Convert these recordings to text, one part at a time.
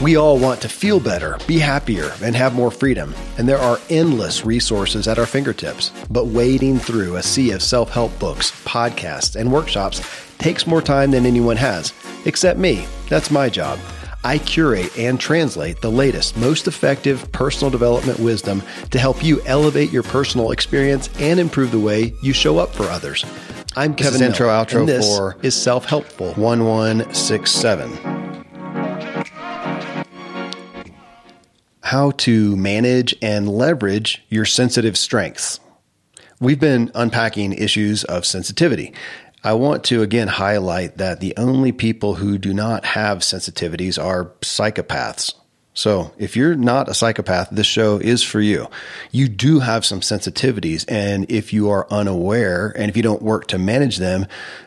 We all want to feel better, be happier, and have more freedom. And there are endless resources at our fingertips. But wading through a sea of self help books, podcasts, and workshops takes more time than anyone has, except me. That's my job. I curate and translate the latest, most effective personal development wisdom to help you elevate your personal experience and improve the way you show up for others. I'm Kevin intro outro this for is self helpful. 1167. How to manage and leverage your sensitive strengths. We've been unpacking issues of sensitivity. I want to again highlight that the only people who do not have sensitivities are psychopaths. So, if you're not a psychopath, this show is for you. You do have some sensitivities, and if you are unaware and if you don't work to manage them,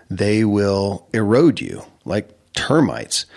they will erode you like termites.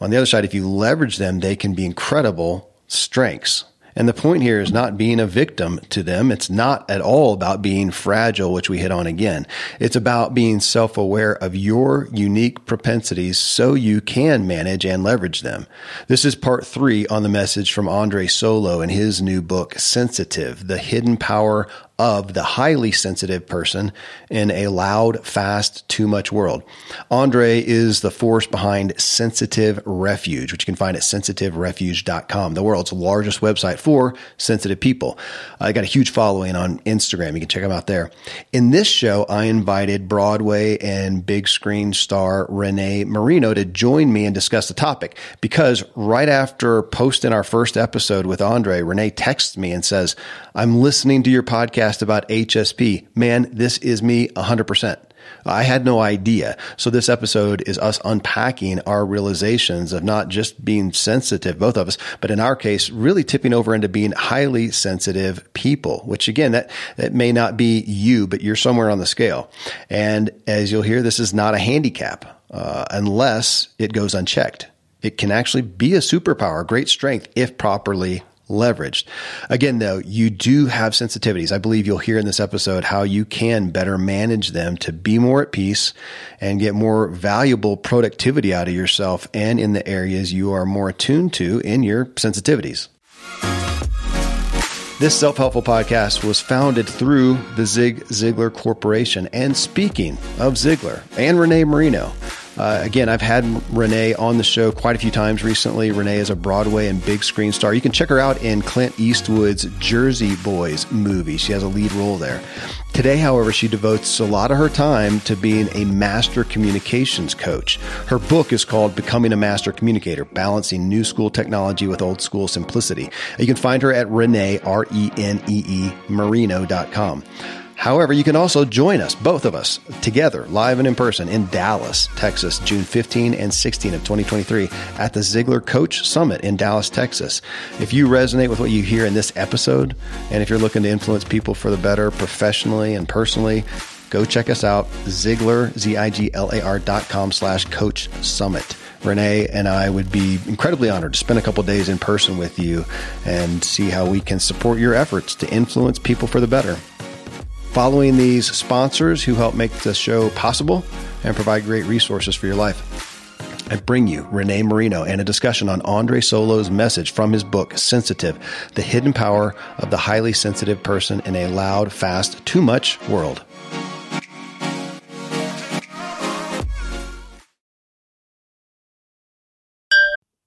On the other side, if you leverage them, they can be incredible strengths. And the point here is not being a victim to them. It's not at all about being fragile, which we hit on again. It's about being self aware of your unique propensities so you can manage and leverage them. This is part three on the message from Andre Solo in his new book, Sensitive, the hidden power of the highly sensitive person in a loud, fast, too much world. Andre is the force behind Sensitive Refuge, which you can find at sensitiverefuge.com, the world's largest website for sensitive people. I got a huge following on Instagram. You can check them out there. In this show, I invited Broadway and big screen star Renee Marino to join me and discuss the topic because right after posting our first episode with Andre, Renee texts me and says, I'm listening to your podcast about HSP. Man, this is me 100%. I had no idea. So this episode is us unpacking our realizations of not just being sensitive, both of us, but in our case, really tipping over into being highly sensitive people, which again, that, that may not be you, but you're somewhere on the scale. And as you'll hear, this is not a handicap, uh, unless it goes unchecked. It can actually be a superpower, great strength if properly leveraged. Again, though, you do have sensitivities. I believe you'll hear in this episode how you can better manage them to be more at peace and get more valuable productivity out of yourself and in the areas you are more attuned to in your sensitivities. This self helpful podcast was founded through the Zig Ziglar Corporation. And speaking of Ziglar and Renee Marino, uh, again, I've had Renee on the show quite a few times recently. Renee is a Broadway and big screen star. You can check her out in Clint Eastwood's Jersey Boys movie. She has a lead role there. Today, however, she devotes a lot of her time to being a master communications coach. Her book is called Becoming a Master Communicator, Balancing New School Technology with Old School Simplicity. You can find her at Renee, R E N E E, Marino.com. However, you can also join us, both of us, together, live and in person in Dallas, Texas, June 15 and 16 of 2023 at the Ziglar Coach Summit in Dallas, Texas. If you resonate with what you hear in this episode, and if you're looking to influence people for the better professionally and personally, go check us out, Ziglar, Z-I-G-L-A-R dot com slash coach summit. Renee and I would be incredibly honored to spend a couple days in person with you and see how we can support your efforts to influence people for the better. Following these sponsors who help make the show possible and provide great resources for your life. I bring you Renee Marino and a discussion on Andre Solo's message from his book, Sensitive The Hidden Power of the Highly Sensitive Person in a Loud, Fast, Too Much World.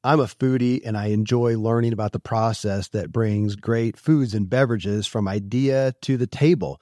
I'm a foodie and I enjoy learning about the process that brings great foods and beverages from idea to the table.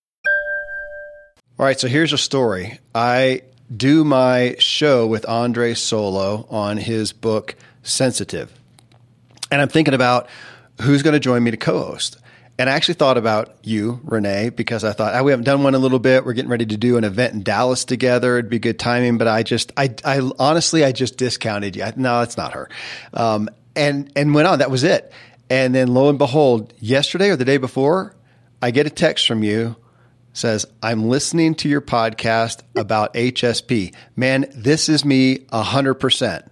All right, so here's a story. I do my show with Andre Solo on his book Sensitive. And I'm thinking about who's going to join me to co host. And I actually thought about you, Renee, because I thought oh, we haven't done one in a little bit. We're getting ready to do an event in Dallas together. It'd be good timing, but I just, I, I honestly, I just discounted you. I, no, it's not her. Um, and and went on. That was it. And then lo and behold, yesterday or the day before, I get a text from you says, I'm listening to your podcast about HSP. Man, this is me 100%.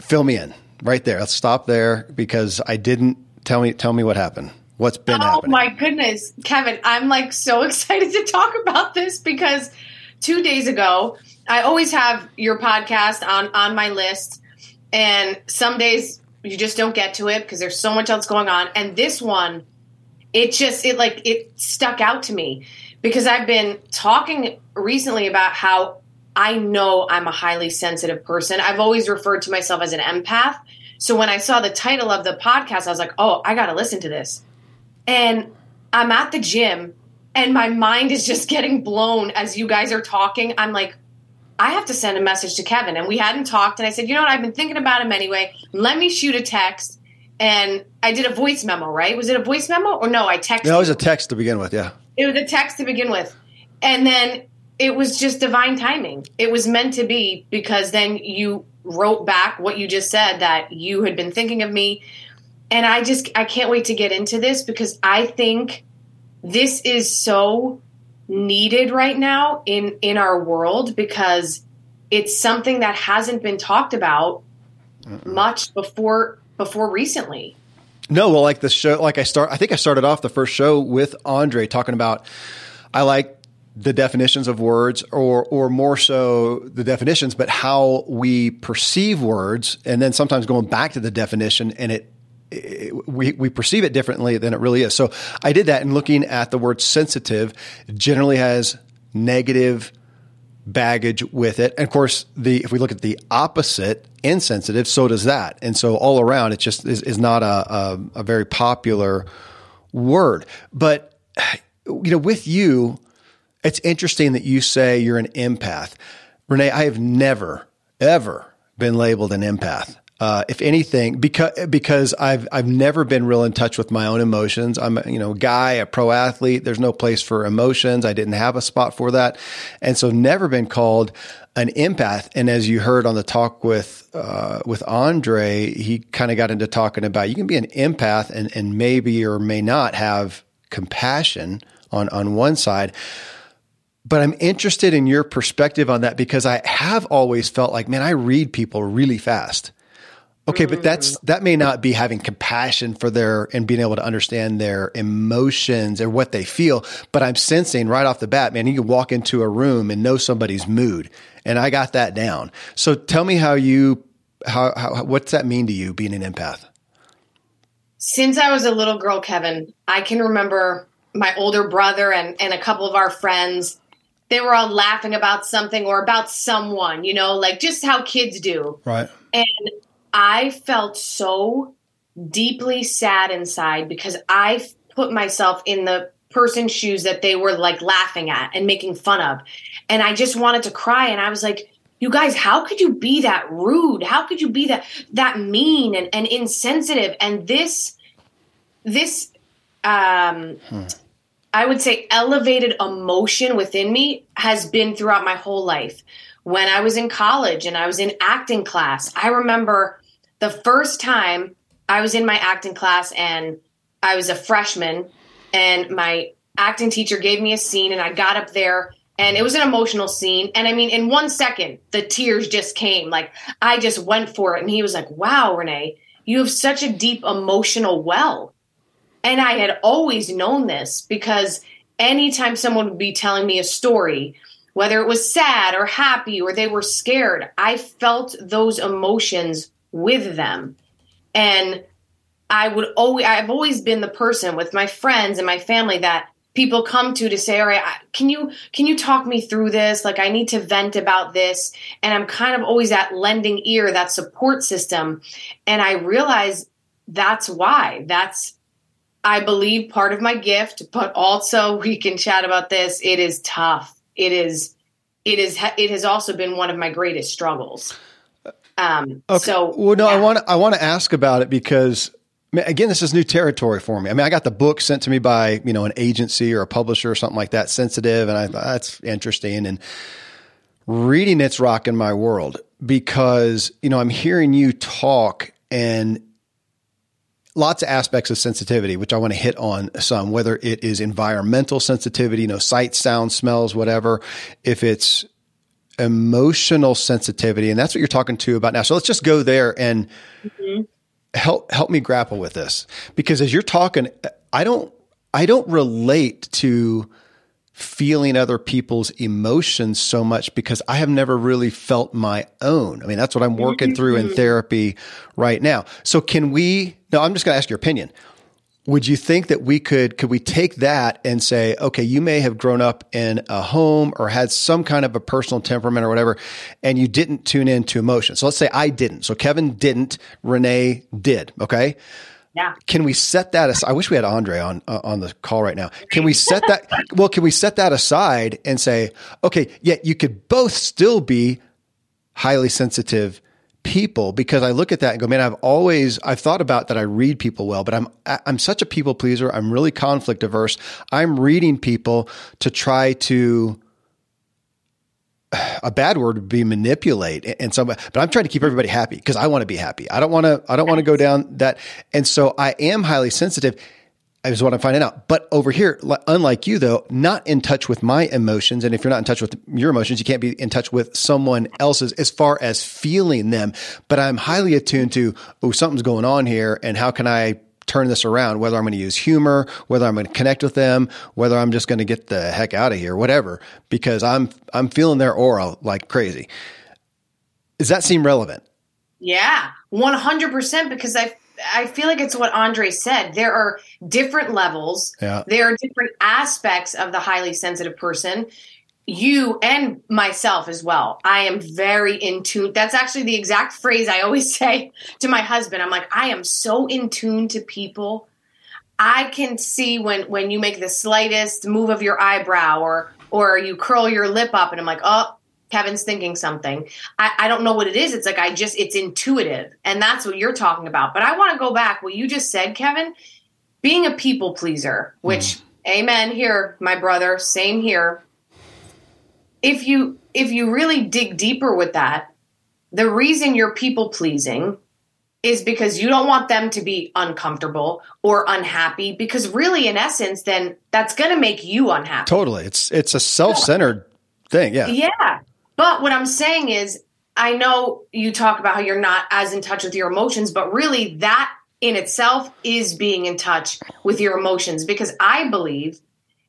Fill me in right there. Let's stop there because I didn't tell me, tell me what happened. What's been oh, happening? my goodness, Kevin, I'm like so excited to talk about this because two days ago, I always have your podcast on, on my list. And some days you just don't get to it because there's so much else going on. And this one, it just it like it stuck out to me because I've been talking recently about how I know I'm a highly sensitive person. I've always referred to myself as an empath. So when I saw the title of the podcast, I was like, "Oh, I got to listen to this." And I'm at the gym and my mind is just getting blown as you guys are talking. I'm like, I have to send a message to Kevin. And we hadn't talked. And I said, you know what? I've been thinking about him anyway. Let me shoot a text and I did a voice memo, right? Was it a voice memo or no? I texted. No, it was a text to begin with. Yeah, it was a text to begin with, and then it was just divine timing. It was meant to be because then you wrote back what you just said that you had been thinking of me, and I just I can't wait to get into this because I think this is so needed right now in in our world because it's something that hasn't been talked about Mm-mm. much before before recently. No, well, like the show, like I start, I think I started off the first show with Andre talking about, I like the definitions of words or or more so the definitions but how we perceive words and then sometimes going back to the definition and it, we we perceive it differently than it really is so i did that and looking at the word sensitive generally has negative baggage with it. And of course, the if we look at the opposite, insensitive, so does that. And so all around, it just is, is not a, a, a very popular word. But you know, with you, it's interesting that you say you're an empath. Renee, I have never, ever been labeled an empath. Uh, if anything, because because I've I've never been real in touch with my own emotions. I'm you know a guy, a pro athlete. There's no place for emotions. I didn't have a spot for that, and so never been called an empath. And as you heard on the talk with uh, with Andre, he kind of got into talking about you can be an empath and and maybe or may not have compassion on on one side but I'm interested in your perspective on that because I have always felt like, man, I read people really fast. Okay, but that's that may not be having compassion for their and being able to understand their emotions or what they feel. But I'm sensing right off the bat, man, you can walk into a room and know somebody's mood, and I got that down. So tell me how you how, how what's that mean to you being an empath? Since I was a little girl, Kevin, I can remember my older brother and and a couple of our friends. They were all laughing about something or about someone, you know, like just how kids do. Right. And I felt so deeply sad inside because I put myself in the person's shoes that they were like laughing at and making fun of. And I just wanted to cry. And I was like, you guys, how could you be that rude? How could you be that that mean and, and insensitive? And this this um hmm. I would say elevated emotion within me has been throughout my whole life. When I was in college and I was in acting class, I remember the first time I was in my acting class and I was a freshman and my acting teacher gave me a scene and I got up there and it was an emotional scene. And I mean in one second the tears just came. Like I just went for it. And he was like wow Renee you have such a deep emotional well. And I had always known this because anytime someone would be telling me a story, whether it was sad or happy or they were scared, I felt those emotions with them. And I would always, I've always been the person with my friends and my family that people come to to say all right can you can you talk me through this? Like i need to vent about this. And i'm kind of always that lending ear that support system. And i realize that's why. That's i believe part of my gift but also we can chat about this. It is tough. It is it is it has also been one of my greatest struggles um okay. so well no yeah. i want i want to ask about it because again, this is new territory for me. I mean, I got the book sent to me by, you know, an agency or a publisher or something like that, sensitive. And I thought that's interesting. And reading it's rocking my world because, you know, I'm hearing you talk and lots of aspects of sensitivity, which I want to hit on some, whether it is environmental sensitivity, you know, sight, sound, smells, whatever, if it's emotional sensitivity. And that's what you're talking to about now. So let's just go there and, mm-hmm help help me grapple with this because as you're talking i don't i don't relate to feeling other people's emotions so much because i have never really felt my own i mean that's what i'm working through in mm-hmm. therapy right now so can we no i'm just going to ask your opinion would you think that we could could we take that and say okay you may have grown up in a home or had some kind of a personal temperament or whatever and you didn't tune into emotion so let's say i didn't so kevin didn't renee did okay yeah. Can we set that aside? I wish we had Andre on uh, on the call right now. Can we set that? well, can we set that aside and say, okay, yeah, you could both still be highly sensitive people because I look at that and go, man, I've always I've thought about that I read people well, but I'm I'm such a people pleaser. I'm really conflict averse. I'm reading people to try to a bad word would be manipulate and so but I'm trying to keep everybody happy because I want to be happy. I don't want to I don't want to go down that and so I am highly sensitive is what I'm finding out. But over here, unlike you though, not in touch with my emotions. And if you're not in touch with your emotions, you can't be in touch with someone else's as far as feeling them. But I'm highly attuned to, oh, something's going on here. And how can I turn this around? Whether I'm going to use humor, whether I'm going to connect with them, whether I'm just going to get the heck out of here, whatever, because I'm, I'm feeling their aura like crazy. Does that seem relevant? Yeah, 100% because I I feel like it's what Andre said. There are different levels. Yeah. There are different aspects of the highly sensitive person. You and myself as well. I am very in tune. That's actually the exact phrase I always say to my husband. I'm like, I am so in tune to people. I can see when when you make the slightest move of your eyebrow or or you curl your lip up and I'm like, oh, Kevin's thinking something. I, I, don't know what it is. It's like I just it's intuitive. And that's what you're talking about. But I want to go back what you just said, Kevin, being a people pleaser, which mm. amen here, my brother, same here. If you if you really dig deeper with that, the reason you're people pleasing is because you don't want them to be uncomfortable or unhappy because really in essence then that's going to make you unhappy. Totally. It's it's a self-centered thing, yeah. Yeah. But what I'm saying is, I know you talk about how you're not as in touch with your emotions, but really that in itself is being in touch with your emotions because I believe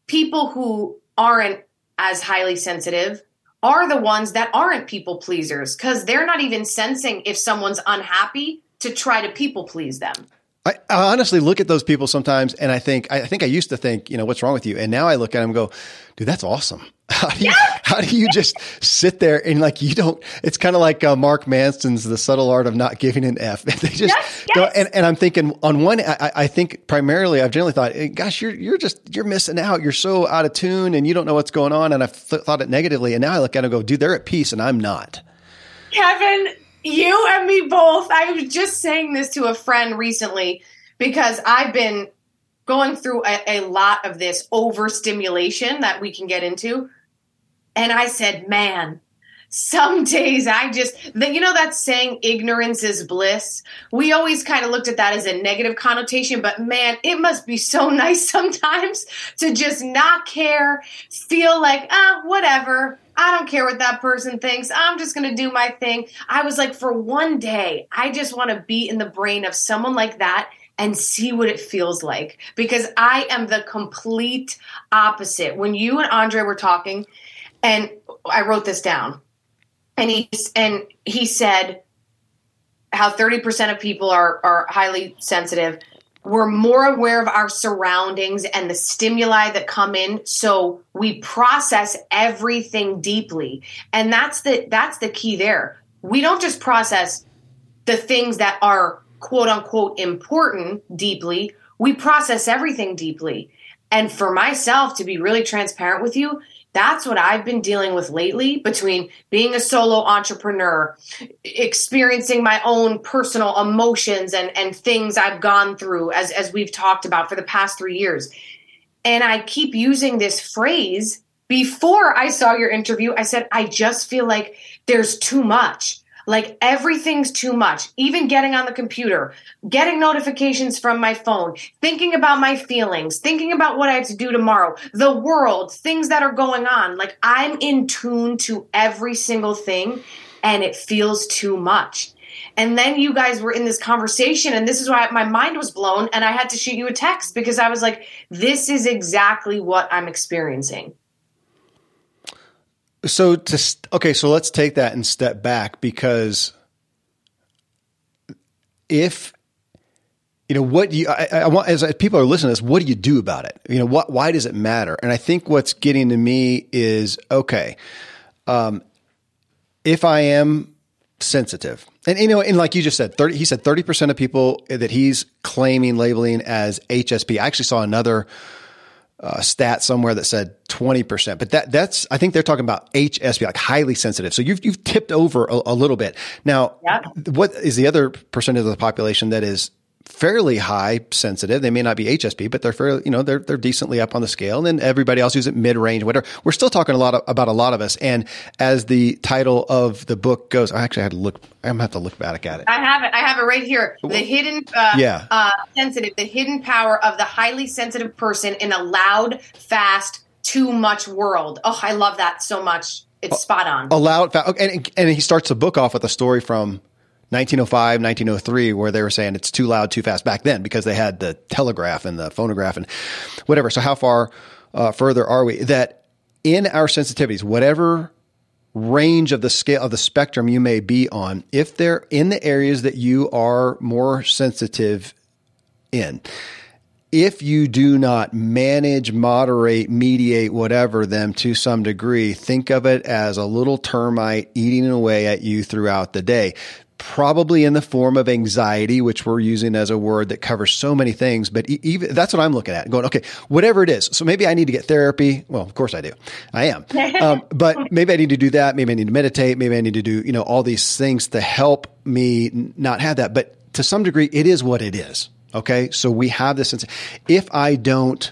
people who aren't as highly sensitive are the ones that aren't people pleasers because they're not even sensing if someone's unhappy to try to people please them. I, I, honestly look at those people sometimes and I think, I think I used to think, you know, what's wrong with you? And now I look at them and go, dude, that's awesome. How do you, yes! how do you just sit there and like, you don't, it's kind of like uh, Mark Manson's The Subtle Art of Not Giving an F. they just yes, yes. And, and I'm thinking on one, I, I think primarily I've generally thought, gosh, you're, you're just, you're missing out. You're so out of tune and you don't know what's going on. And I've th- thought it negatively. And now I look at it and go, dude, they're at peace and I'm not. Kevin, you and me both. I was just saying this to a friend recently because I've been going through a, a lot of this overstimulation that we can get into. And I said, man, some days I just, the, you know, that saying, ignorance is bliss. We always kind of looked at that as a negative connotation, but man, it must be so nice sometimes to just not care, feel like, ah, whatever. I don't care what that person thinks. I'm just going to do my thing. I was like, for one day, I just want to be in the brain of someone like that and see what it feels like because I am the complete opposite. When you and Andre were talking, and I wrote this down, and he and he said how 30% of people are are highly sensitive. We're more aware of our surroundings and the stimuli that come in, so we process everything deeply. And that's the that's the key there. We don't just process the things that are quote unquote important deeply, we process everything deeply. And for myself, to be really transparent with you, that's what I've been dealing with lately between being a solo entrepreneur, experiencing my own personal emotions and, and things I've gone through, as, as we've talked about for the past three years. And I keep using this phrase. Before I saw your interview, I said, I just feel like there's too much. Like everything's too much. Even getting on the computer, getting notifications from my phone, thinking about my feelings, thinking about what I have to do tomorrow, the world, things that are going on. Like I'm in tune to every single thing and it feels too much. And then you guys were in this conversation, and this is why my mind was blown. And I had to shoot you a text because I was like, this is exactly what I'm experiencing. So to okay, so let's take that and step back because if you know what you I, I, want as people are listening to this, what do you do about it? You know what? Why does it matter? And I think what's getting to me is okay. Um, if I am sensitive, and you know, and like you just said, thirty. He said thirty percent of people that he's claiming labeling as HSP. I actually saw another uh, stat somewhere that said 20%, but that, that's, I think they're talking about HSP, like highly sensitive. So you've, you've tipped over a, a little bit. Now, what is the other percentage of the population that is fairly high sensitive. They may not be HSP, but they're fairly, you know, they're, they're decently up on the scale. And then everybody else who's at mid range, whatever. We're still talking a lot of, about a lot of us. And as the title of the book goes, I actually had to look, I'm gonna have to look back at it. I have it. I have it right here. The hidden, uh, yeah, uh, sensitive, the hidden power of the highly sensitive person in a loud, fast, too much world. Oh, I love that so much. It's spot on. A loud, and, and he starts the book off with a story from 1905, 1903, where they were saying it's too loud, too fast back then because they had the telegraph and the phonograph and whatever. So how far uh, further are we? That in our sensitivities, whatever range of the scale of the spectrum you may be on, if they're in the areas that you are more sensitive in, if you do not manage, moderate, mediate, whatever them to some degree, think of it as a little termite eating away at you throughout the day probably in the form of anxiety, which we're using as a word that covers so many things. But even that's what I'm looking at, going, okay, whatever it is. So maybe I need to get therapy. Well, of course I do. I am. Um, but maybe I need to do that. Maybe I need to meditate. Maybe I need to do, you know, all these things to help me not have that. But to some degree, it is what it is. Okay. So we have this sense. If I don't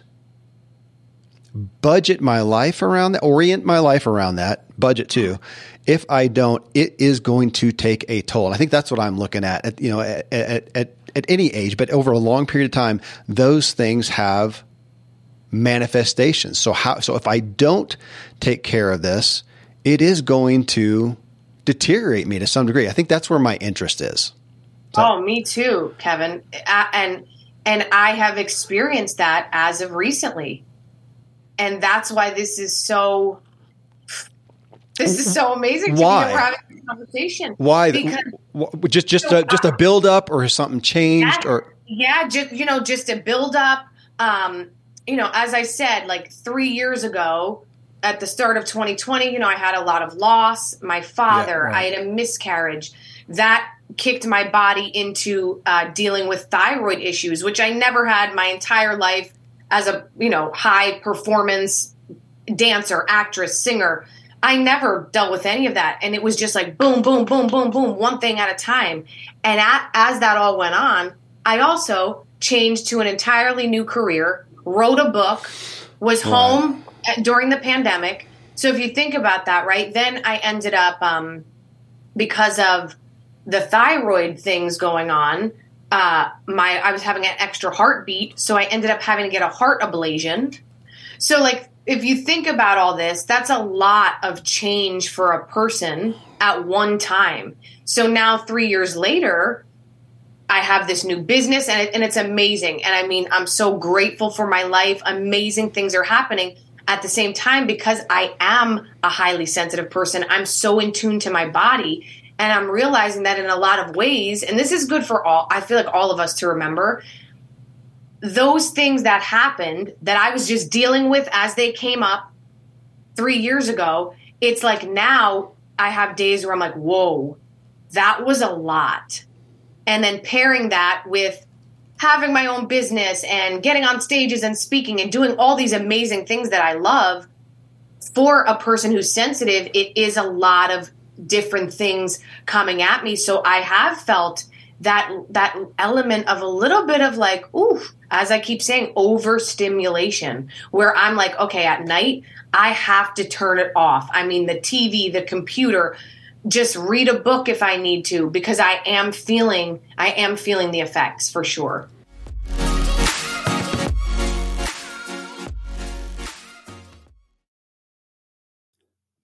budget my life around that, orient my life around that, budget too, if I don't, it is going to take a toll. I think that's what I'm looking at, at you know, at, at, at, at any age, but over a long period of time, those things have manifestations. So how, so if I don't take care of this, it is going to deteriorate me to some degree. I think that's where my interest is. So. Oh, me too, Kevin. And, and I have experienced that as of recently. And that's why this is so this is so amazing to Why? be having this conversation. Why? Because just just so, a, just a build up, or has something changed, yeah, or yeah, just you know, just a build up. Um, you know, as I said, like three years ago, at the start of 2020, you know, I had a lot of loss. My father, yeah, right. I had a miscarriage. That kicked my body into uh, dealing with thyroid issues, which I never had my entire life as a you know high performance dancer, actress, singer. I never dealt with any of that. And it was just like boom, boom, boom, boom, boom, one thing at a time. And at, as that all went on, I also changed to an entirely new career, wrote a book, was home at, during the pandemic, So if you think about that, right, then I ended up, um, because of the thyroid things going on, uh, my I was having an extra heartbeat, so I ended up having to get a heart ablation. So like if you think about all this, that's a lot of change for a person at one time. So now 3 years later, I have this new business and, it, and it's amazing. And I mean, I'm so grateful for my life. Amazing things are happening at the same time because I am a highly sensitive person. I'm so in tune to my body and I'm realizing that in a lot of ways, and this is good for all, I feel like all of us to remember, those things that happened that I was just dealing with as they came up three years ago, it's like now I have days where I'm like, whoa, that was a lot. And then pairing that with having my own business and getting on stages and speaking and doing all these amazing things that I love for a person who's sensitive, it is a lot of different things coming at me. So I have felt that that element of a little bit of like, ooh, as I keep saying, overstimulation, where I'm like, okay, at night, I have to turn it off. I mean, the TV, the computer, just read a book if I need to, because I am feeling, I am feeling the effects for sure.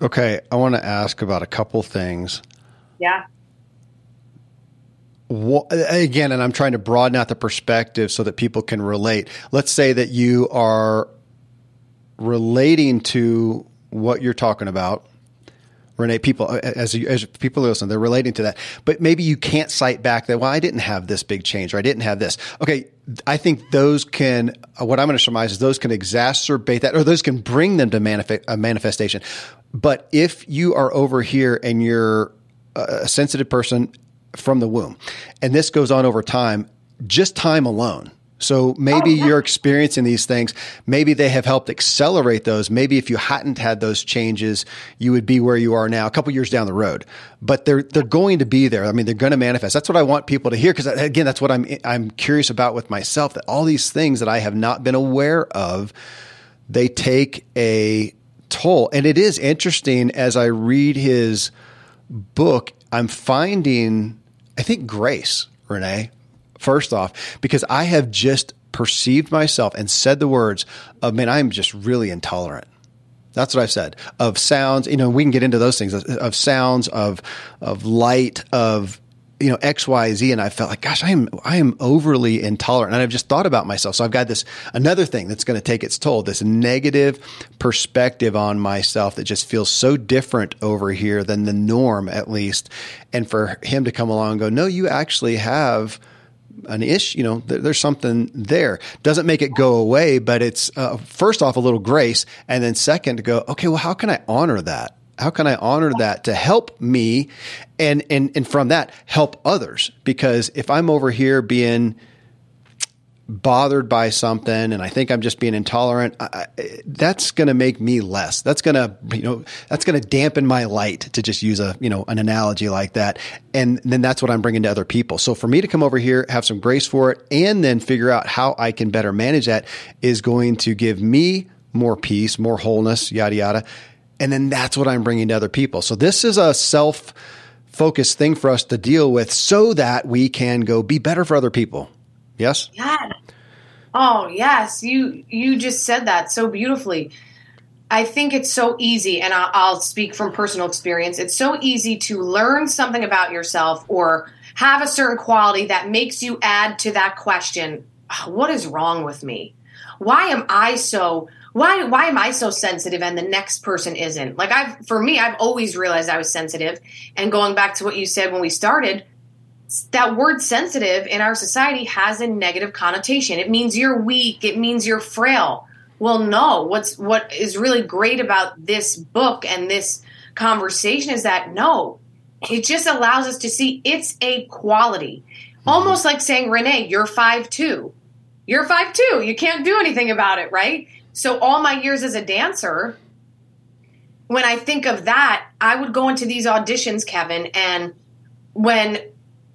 Okay, I want to ask about a couple things. Yeah. What, again, and I'm trying to broaden out the perspective so that people can relate. Let's say that you are relating to what you're talking about. Renee, people as as people listen, they're relating to that. But maybe you can't cite back that. Well, I didn't have this big change, or I didn't have this. Okay, I think those can. Uh, what I'm going to surmise is those can exacerbate that, or those can bring them to manifest a manifestation. But if you are over here and you're a sensitive person from the womb, and this goes on over time, just time alone. So maybe oh, you're experiencing these things. Maybe they have helped accelerate those. Maybe if you hadn't had those changes, you would be where you are now, a couple years down the road. But they're they're going to be there. I mean, they're going to manifest. That's what I want people to hear because again, that's what I'm I'm curious about with myself. That all these things that I have not been aware of they take a toll. And it is interesting as I read his book, I'm finding, I think, grace, Renee, first off, because I have just perceived myself and said the words of, man, I'm just really intolerant. That's what I've said of sounds. You know, we can get into those things of sounds, of of light, of you know X, Y, Z, and I felt like, gosh, I am I am overly intolerant, and I've just thought about myself. So I've got this another thing that's going to take its toll. This negative perspective on myself that just feels so different over here than the norm, at least. And for him to come along and go, no, you actually have an ish, you know, there's something there. Doesn't make it go away, but it's uh, first off a little grace, and then second to go, okay, well, how can I honor that? How can I honor that to help me, and and and from that help others? Because if I'm over here being bothered by something and I think I'm just being intolerant, I, that's going to make me less. That's going to, you know, that's going to dampen my light to just use a, you know, an analogy like that. And then that's what I'm bringing to other people. So for me to come over here, have some grace for it, and then figure out how I can better manage that is going to give me more peace, more wholeness, yada, yada. And then that's what I'm bringing to other people. So this is a self focused thing for us to deal with so that we can go be better for other people. Yes? Yeah. Oh, yes. You you just said that so beautifully. I think it's so easy, and I'll, I'll speak from personal experience. It's so easy to learn something about yourself or have a certain quality that makes you add to that question ah, what is wrong with me? Why am I so why why am I so sensitive and the next person isn't? Like I've for me, I've always realized I was sensitive. And going back to what you said when we started, that word sensitive in our society has a negative connotation. It means you're weak, it means you're frail. Well, no. What's what is really great about this book and this conversation is that no, it just allows us to see it's a quality. Almost like saying, Renee, you're five two. You're five two. You can't do anything about it, right? So all my years as a dancer, when I think of that, I would go into these auditions, Kevin, and when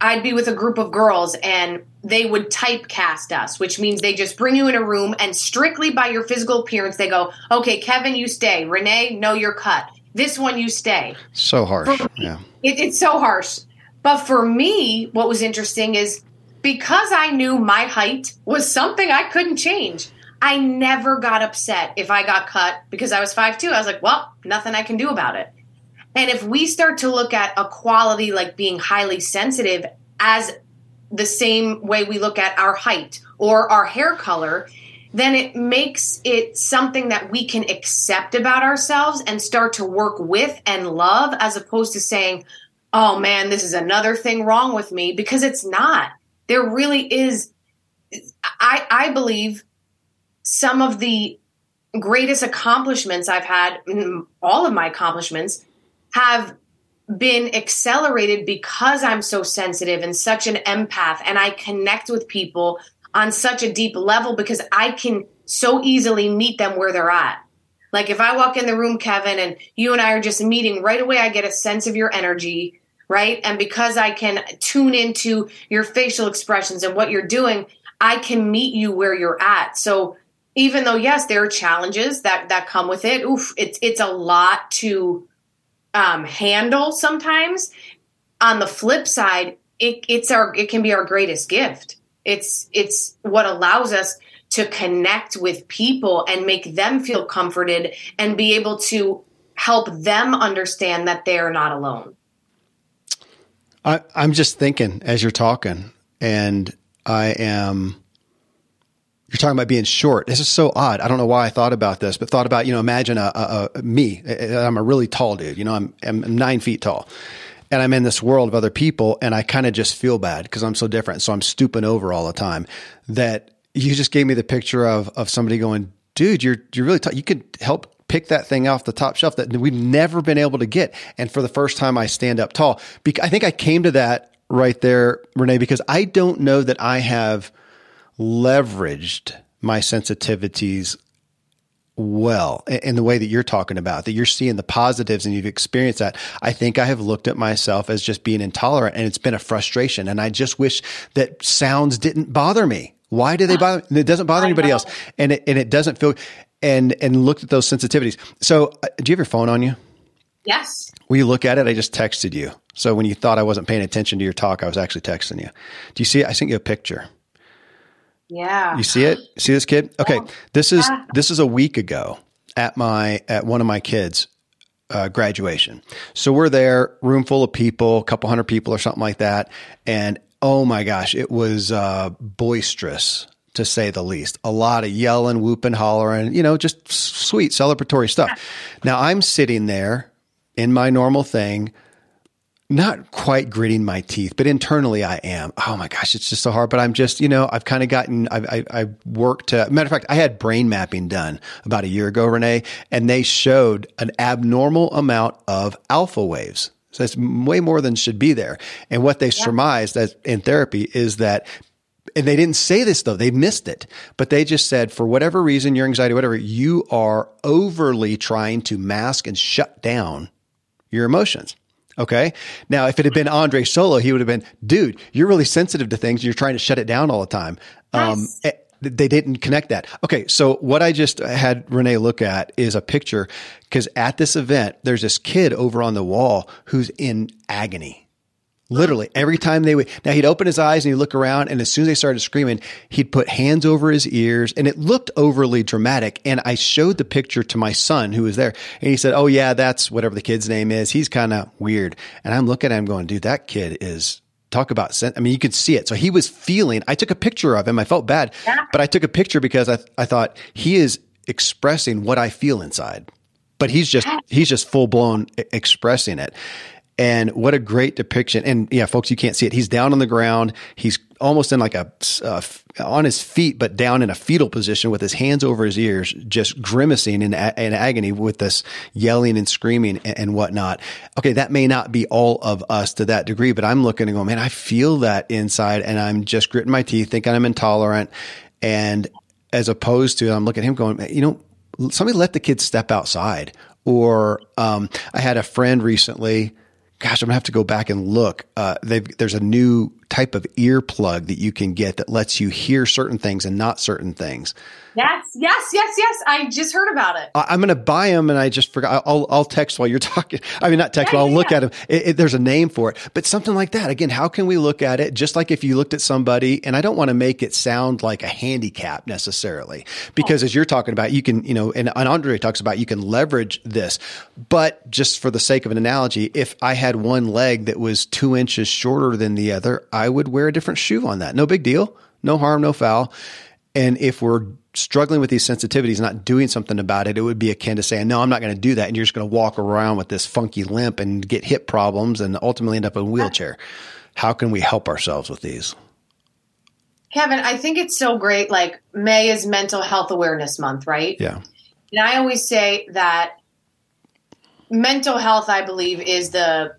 I'd be with a group of girls and they would typecast us, which means they just bring you in a room and strictly by your physical appearance, they go, okay, Kevin, you stay. Renee, no, you're cut. This one, you stay. So harsh. Me, yeah. It, it's so harsh. But for me, what was interesting is because I knew my height was something I couldn't change. I never got upset if I got cut because I was 5'2. I was like, well, nothing I can do about it. And if we start to look at a quality like being highly sensitive as the same way we look at our height or our hair color, then it makes it something that we can accept about ourselves and start to work with and love as opposed to saying, oh man, this is another thing wrong with me because it's not. There really is. I, I believe some of the greatest accomplishments I've had, all of my accomplishments, have been accelerated because I'm so sensitive and such an empath and I connect with people on such a deep level because I can so easily meet them where they're at. Like if I walk in the room, Kevin, and you and I are just meeting right away, I get a sense of your energy, right? And because I can tune into your facial expressions and what you're doing, I can meet you where you're at. So even though yes, there are challenges that that come with it, oof, it's it's a lot to um, handle sometimes. On the flip side, it, it's our it can be our greatest gift. It's it's what allows us to connect with people and make them feel comforted and be able to help them understand that they're not alone. I, I'm just thinking as you're talking, and I am you're talking about being short. This is so odd. I don't know why I thought about this, but thought about, you know, imagine a, a, a me. I'm a really tall dude. You know, I'm, I'm nine feet tall and I'm in this world of other people and I kind of just feel bad because I'm so different. So I'm stooping over all the time that you just gave me the picture of, of somebody going, dude, you're, you're really tall. You could help pick that thing off the top shelf that we've never been able to get. And for the first time, I stand up tall. I think I came to that right there, Renee, because I don't know that I have – leveraged my sensitivities well in the way that you're talking about that you're seeing the positives and you've experienced that i think i have looked at myself as just being intolerant and it's been a frustration and i just wish that sounds didn't bother me Why do they bother? It doesn't bother anybody else, and it and it doesn't feel. And and looked at those sensitivities. So, uh, do you have your phone on you? Yes. Will you look at it? I just texted you. So when you thought I wasn't paying attention to your talk, I was actually texting you. Do you see? I sent you a picture. Yeah. You see it? See this kid? Okay. This is this is a week ago at my at one of my kids' uh, graduation. So we're there, room full of people, a couple hundred people or something like that, and oh my gosh, it was uh, boisterous to say the least. A lot of yelling, whooping, hollering, you know, just sweet celebratory stuff. Now I'm sitting there in my normal thing not quite gritting my teeth, but internally I am. Oh my gosh, it's just so hard. But I'm just, you know, I've kind of gotten, I've, I, I worked to, matter of fact, I had brain mapping done about a year ago, Renee, and they showed an abnormal amount of alpha waves. So it's way more than should be there. And what they yeah. surmised as in therapy is that and they didn't say this though, they missed it, but they just said, for whatever reason, your anxiety, whatever, you are overly trying to mask and shut down your emotions. Okay. Now, if it had been Andre Solo, he would have been, dude, you're really sensitive to things. You're trying to shut it down all the time. Um, eh, they didn't connect that. Okay. So what I just had Renee look at is a picture because at this event, there's this kid over on the wall who's in agony. Literally every time they would, now he'd open his eyes and he'd look around and as soon as they started screaming, he'd put hands over his ears and it looked overly dramatic. And I showed the picture to my son who was there and he said, Oh yeah, that's whatever the kid's name is. He's kind of weird. And I'm looking at him going, dude, that kid is talk about I mean, you could see it. So he was feeling, I took a picture of him. I felt bad, yeah. but I took a picture because I, I thought he is expressing what I feel inside but he's just he's just full blown expressing it. And what a great depiction. And yeah, folks, you can't see it. He's down on the ground. He's almost in like a, uh, on his feet, but down in a fetal position with his hands over his ears, just grimacing in, in agony with this yelling and screaming and, and, whatnot. Okay. That may not be all of us to that degree, but I'm looking and going, man, I feel that inside and I'm just gritting my teeth, thinking I'm intolerant. And as opposed to, I'm looking at him going, you know, somebody let the kids step outside. Or um, I had a friend recently gosh, I'm gonna have to go back and look. Uh, there's a new type of earplug that you can get that lets you hear certain things and not certain things. Yes, yes, yes, yes. I just heard about it. I, am going to buy them, and I just forgot. I'll, I'll text while you're talking. I mean, not text, yeah, but I'll yeah, look yeah. at them. It, it, there's a name for it, but something like that. Again, how can we look at it just like if you looked at somebody? And I don't want to make it sound like a handicap necessarily, because oh. as you're talking about, you can, you know, and, and Andre talks about you can leverage this, but just for the sake of an analogy, if I had one leg that was two inches shorter than the other, I would wear a different shoe on that. No big deal. No harm, no foul. And if we're struggling with these sensitivities, not doing something about it, it would be akin to saying, no, I'm not going to do that. And you're just going to walk around with this funky limp and get hip problems and ultimately end up in a wheelchair. How can we help ourselves with these? Kevin, I think it's so great. Like May is mental health awareness month, right? Yeah. And I always say that mental health, I believe, is the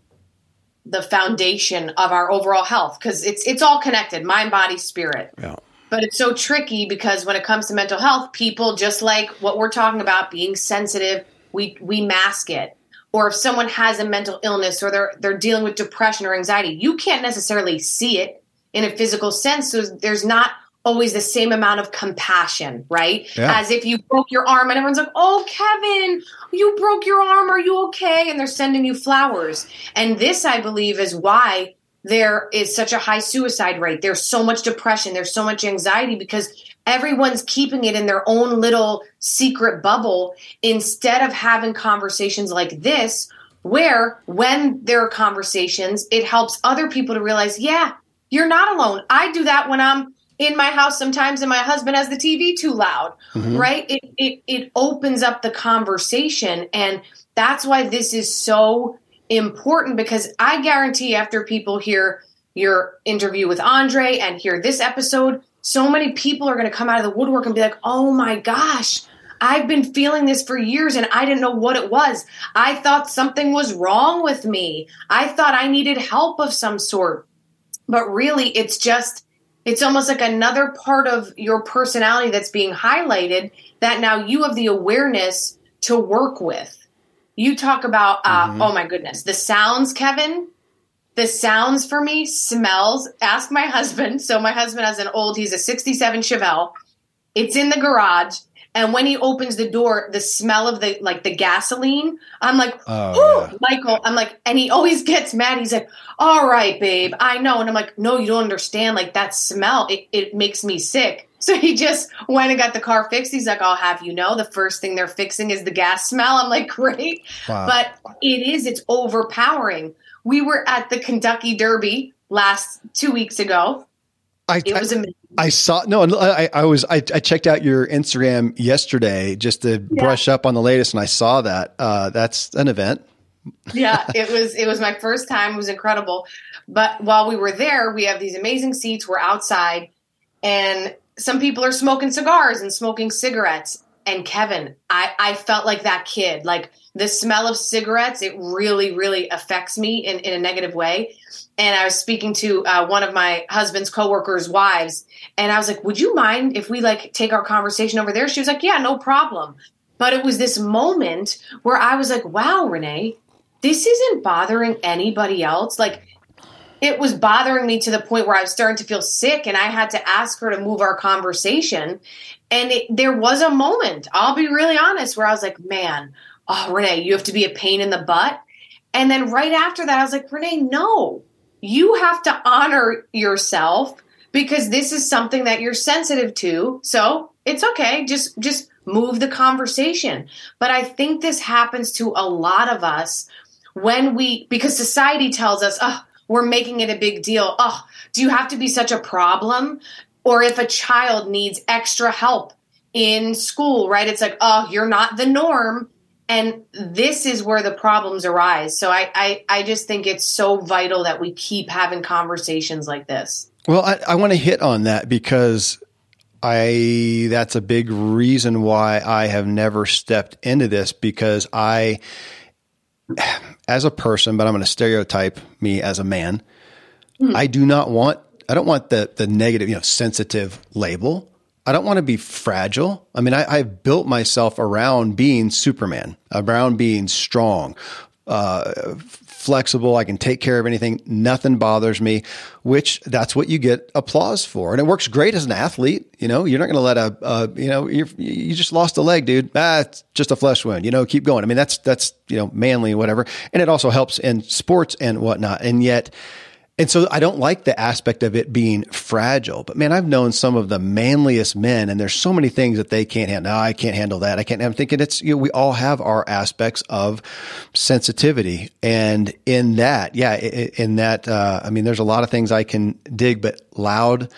the foundation of our overall health because it's it's all connected, mind, body, spirit. Yeah. But it's so tricky because when it comes to mental health, people just like what we're talking about, being sensitive, we we mask it. Or if someone has a mental illness or they're they're dealing with depression or anxiety, you can't necessarily see it in a physical sense. So there's not always the same amount of compassion, right? Yeah. As if you broke your arm and everyone's like, "Oh, Kevin, you broke your arm. Are you okay?" And they're sending you flowers. And this, I believe, is why there is such a high suicide rate. There's so much depression. There's so much anxiety because everyone's keeping it in their own little secret bubble instead of having conversations like this, where when there are conversations, it helps other people to realize, yeah, you're not alone. I do that when I'm in my house sometimes and my husband has the TV too loud, mm-hmm. right? It, it, it opens up the conversation. And that's why this is so important because I guarantee after people hear your interview with Andre and hear this episode, so many people are going to come out of the woodwork and be like, oh my gosh, I've been feeling this for years and I didn't know what it was. I thought something was wrong with me. I thought I needed help of some sort. But really, it's just, it's almost like another part of your personality that's being highlighted that now you have the awareness to work with. You talk about, uh, mm-hmm. oh my goodness, the sounds, Kevin. the sounds for me, smells. Ask my husband. So my husband has an old, he's a 67 Chevelle. It's in the garage. And when he opens the door, the smell of the like the gasoline, I'm like, oh, yeah. Michael, I'm like, and he always gets mad. He's like, all right, babe, I know. And I'm like, no, you don't understand. Like that smell, it, it makes me sick. So he just went and got the car fixed. He's like, I'll have you know, the first thing they're fixing is the gas smell. I'm like, great. Wow. But it is, it's overpowering. We were at the Kentucky Derby last two weeks ago. I, it was amazing. I saw no, I, I was I, I, checked out your Instagram yesterday just to yeah. brush up on the latest, and I saw that. Uh, that's an event. yeah, it was it was my first time. It was incredible. But while we were there, we have these amazing seats. We're outside, and some people are smoking cigars and smoking cigarettes. And Kevin, I, I felt like that kid. Like the smell of cigarettes, it really, really affects me in, in a negative way. And I was speaking to uh, one of my husband's coworkers' wives, and I was like, "Would you mind if we like take our conversation over there?" She was like, "Yeah, no problem." But it was this moment where I was like, "Wow, Renee, this isn't bothering anybody else." Like it was bothering me to the point where I was starting to feel sick and I had to ask her to move our conversation. And it, there was a moment, I'll be really honest, where I was like, man, oh, Renee, you have to be a pain in the butt. And then right after that, I was like, Renee, no, you have to honor yourself because this is something that you're sensitive to. So it's okay. Just, just move the conversation. But I think this happens to a lot of us when we, because society tells us, oh, we're making it a big deal. Oh, do you have to be such a problem? Or if a child needs extra help in school, right? It's like, oh, you're not the norm. And this is where the problems arise. So I, I, I just think it's so vital that we keep having conversations like this. Well, I, I want to hit on that because I that's a big reason why I have never stepped into this because I as a person, but I'm going to stereotype me as a man. Mm. I do not want, I don't want the, the negative, you know, sensitive label. I don't want to be fragile. I mean, I, I've built myself around being Superman, around being strong, uh, flexible. I can take care of anything. Nothing bothers me, which that's what you get applause for. And it works great as an athlete. You know, you're not going to let a, a you know, you you just lost a leg, dude. Ah, it's just a flesh wound. You know, keep going. I mean, that's, that's, you know, manly, whatever. And it also helps in sports and whatnot. And yet, and so I don't like the aspect of it being fragile. But man, I've known some of the manliest men, and there's so many things that they can't handle. No, I can't handle that. I can't. I'm thinking it's you know we all have our aspects of sensitivity, and in that, yeah, in that, uh, I mean, there's a lot of things I can dig, but loud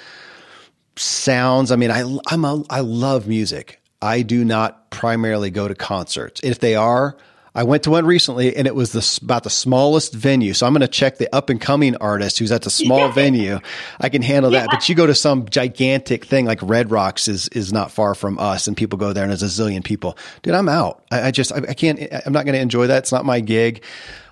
sounds. I mean, I I'm a I love music. I do not primarily go to concerts. If they are, I went to one recently and it was the, about the smallest venue. So I'm going to check the up and coming artist who's at the small venue. I can handle that. Yeah. But you go to some gigantic thing like Red Rocks is, is not far from us and people go there and there's a zillion people. Dude, I'm out. I, I just, I, I can't, I'm not going to enjoy that. It's not my gig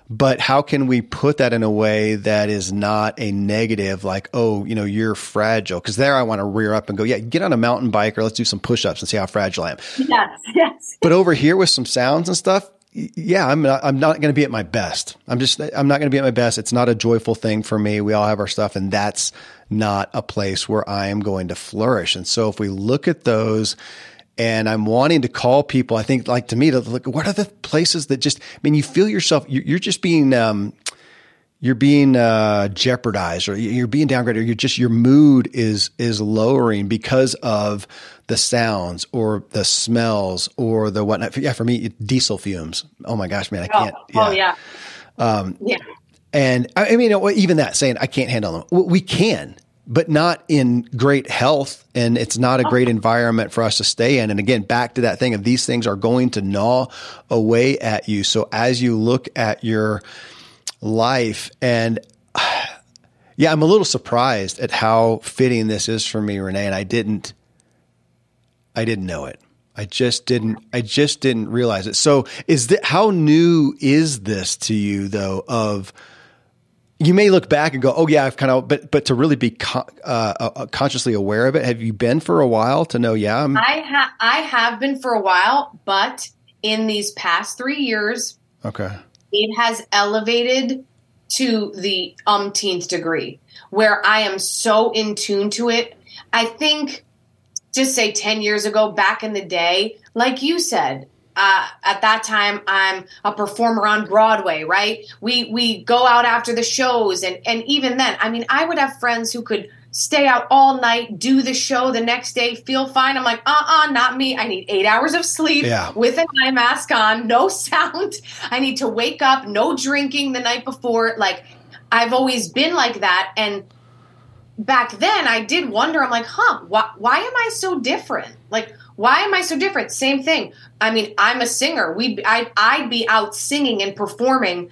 but how can we put that in a way that is not a negative like oh you know you're fragile because there i want to rear up and go yeah get on a mountain bike or let's do some push-ups and see how fragile i am yes yes but over here with some sounds and stuff yeah, I'm not, I'm not going to be at my best. I'm just, I'm not going to be at my best. It's not a joyful thing for me. We all have our stuff and that's not a place where I am going to flourish. And so if we look at those and I'm wanting to call people, I think like to me to look, what are the places that just, I mean, you feel yourself, you're, just being, um, you're being uh, jeopardized or you're being downgraded or you're just your mood is is lowering because of the sounds or the smells or the whatnot. Yeah, for me, diesel fumes. Oh my gosh, man, I can't. Oh, oh yeah. Um, yeah. And I mean, even that saying I can't handle them. We can, but not in great health. And it's not a great environment for us to stay in. And again, back to that thing of these things are going to gnaw away at you. So as you look at your life. And yeah, I'm a little surprised at how fitting this is for me, Renee. And I didn't, I didn't know it. I just didn't, I just didn't realize it. So is that, how new is this to you though of, you may look back and go, "Oh yeah, I've kind of," but but to really be uh, uh, consciously aware of it, have you been for a while to know? Yeah, I'm- I have. I have been for a while, but in these past three years, okay, it has elevated to the umpteenth degree where I am so in tune to it. I think just say 10 years ago, back in the day, like you said, uh, at that time I'm a performer on Broadway, right? We we go out after the shows and and even then, I mean, I would have friends who could stay out all night, do the show the next day, feel fine. I'm like, uh-uh, not me. I need eight hours of sleep Yeah. with an eye mask on, no sound. I need to wake up, no drinking the night before. Like I've always been like that. And back then I did wonder, I'm like, huh, why, why am I so different? Like, why am I so different? Same thing. I mean, I'm a singer. We, I, I'd be out singing and performing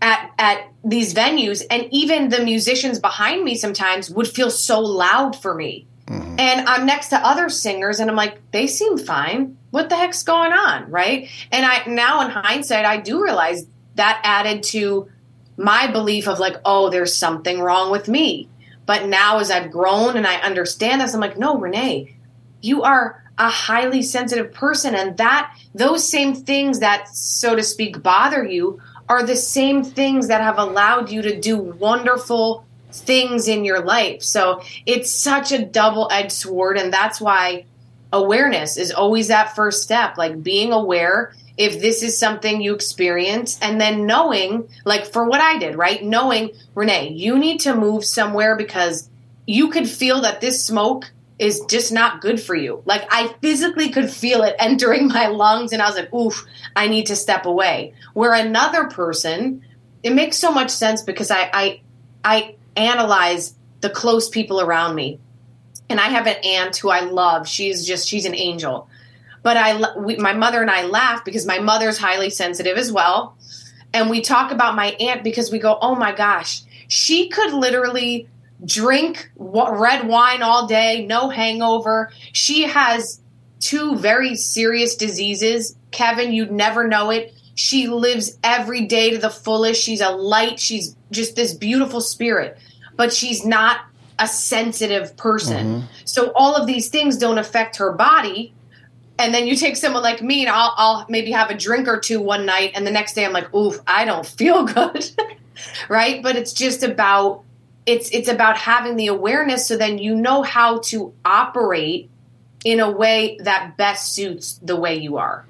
at at these venues, and even the musicians behind me sometimes would feel so loud for me. Mm-hmm. And I'm next to other singers, and I'm like, they seem fine. What the heck's going on, right? And I now, in hindsight, I do realize that added to my belief of like, oh, there's something wrong with me. But now, as I've grown and I understand this, I'm like, no, Renee, you are a highly sensitive person and that those same things that so to speak bother you are the same things that have allowed you to do wonderful things in your life. So it's such a double-edged sword and that's why awareness is always that first step like being aware if this is something you experience and then knowing like for what i did right? Knowing renee you need to move somewhere because you could feel that this smoke is just not good for you. Like I physically could feel it entering my lungs and I was like, oof, I need to step away. Where another person, it makes so much sense because I I I analyze the close people around me. And I have an aunt who I love. She's just she's an angel. But I we, my mother and I laugh because my mother's highly sensitive as well. And we talk about my aunt because we go, "Oh my gosh, she could literally drink red wine all day, no hangover. She has two very serious diseases. Kevin, you'd never know it. She lives every day to the fullest. She's a light. She's just this beautiful spirit, but she's not a sensitive person. Mm-hmm. So all of these things don't affect her body. And then you take someone like me, and I'll, I'll maybe have a drink or two one night, and the next day I'm like, oof, I don't feel good. right? But it's just about it's it's about having the awareness so then you know how to operate in a way that best suits the way you are.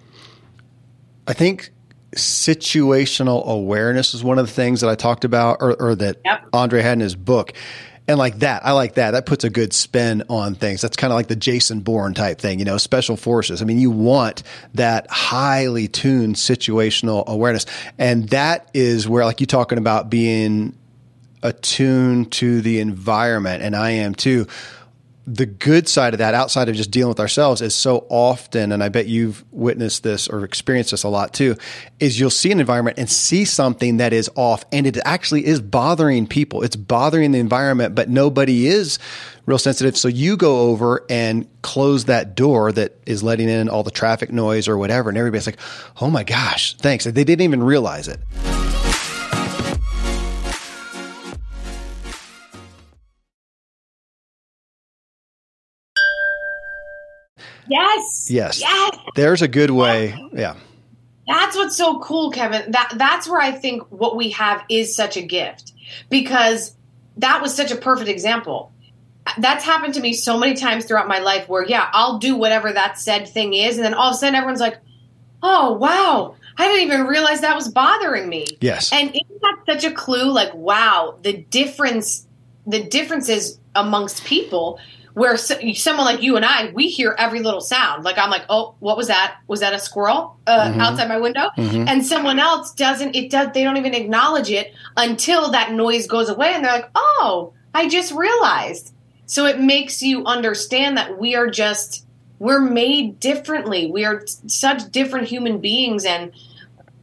I think situational awareness is one of the things that I talked about or, or that Yep. Andre had in his book. And like that, I like that. That puts a good spin on things. That's kind of like the Jason Bourne type thing, you know, special forces. I mean, you want that highly tuned situational awareness. And that is where, like you talking about being attuned to the environment, and I am too. The good side of that, outside of just dealing with ourselves, is so often, and I bet you've witnessed this or experienced this a lot too, is you'll see an environment and see something that is off, and it actually is bothering people. It's bothering the environment, but nobody is real sensitive. So you go over and close that door that is letting in all the traffic noise or whatever, and everybody's like, "Oh my gosh, thanks!" They didn't even realize it. Yes. Yes. Yes. There's a good way. Oh. Yeah. That's what's so cool, Kevin. That that's where I think what we have is such a gift because that was such a perfect example. That's happened to me so many times throughout my life where yeah, I'll do whatever that said thing is and then all of a sudden everyone's like, "Oh, wow. I didn't even realize that was bothering me." Yes. And isn't that such a clue like wow, the difference the differences amongst people where so, someone like you and I, we hear every little sound. Like I'm like, oh, what was that? Was that a squirrel uh, outside my window? And someone else doesn't. It does. They don't even acknowledge it until that noise goes away, and they're like, oh, I just realized. So it makes you understand that we are just we're made differently. We are such different human beings, and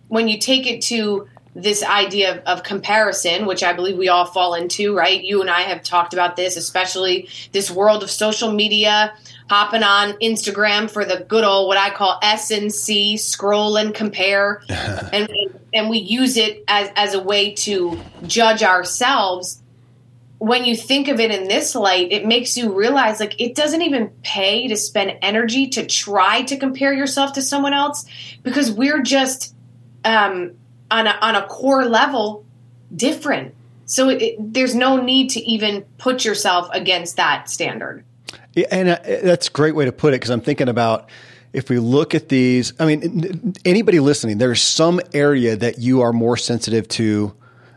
when you take it to this idea of, of comparison, which I believe we all fall into, right? You and I have talked about this, especially this world of social media, hopping on Instagram for the good old what I call S and C, scroll and compare, and and we use it as as a way to judge ourselves. When you think of it in this light, it makes you realize like it doesn't even pay to spend energy to try to compare yourself to someone else because we're just um, on a, on a core level different. So it, there's no need to even put yourself against that standard. Yeah, and uh, that's a great way to put it because I'm thinking about if we look at these, I mean, anybody listening, there's some area that you are more sensitive to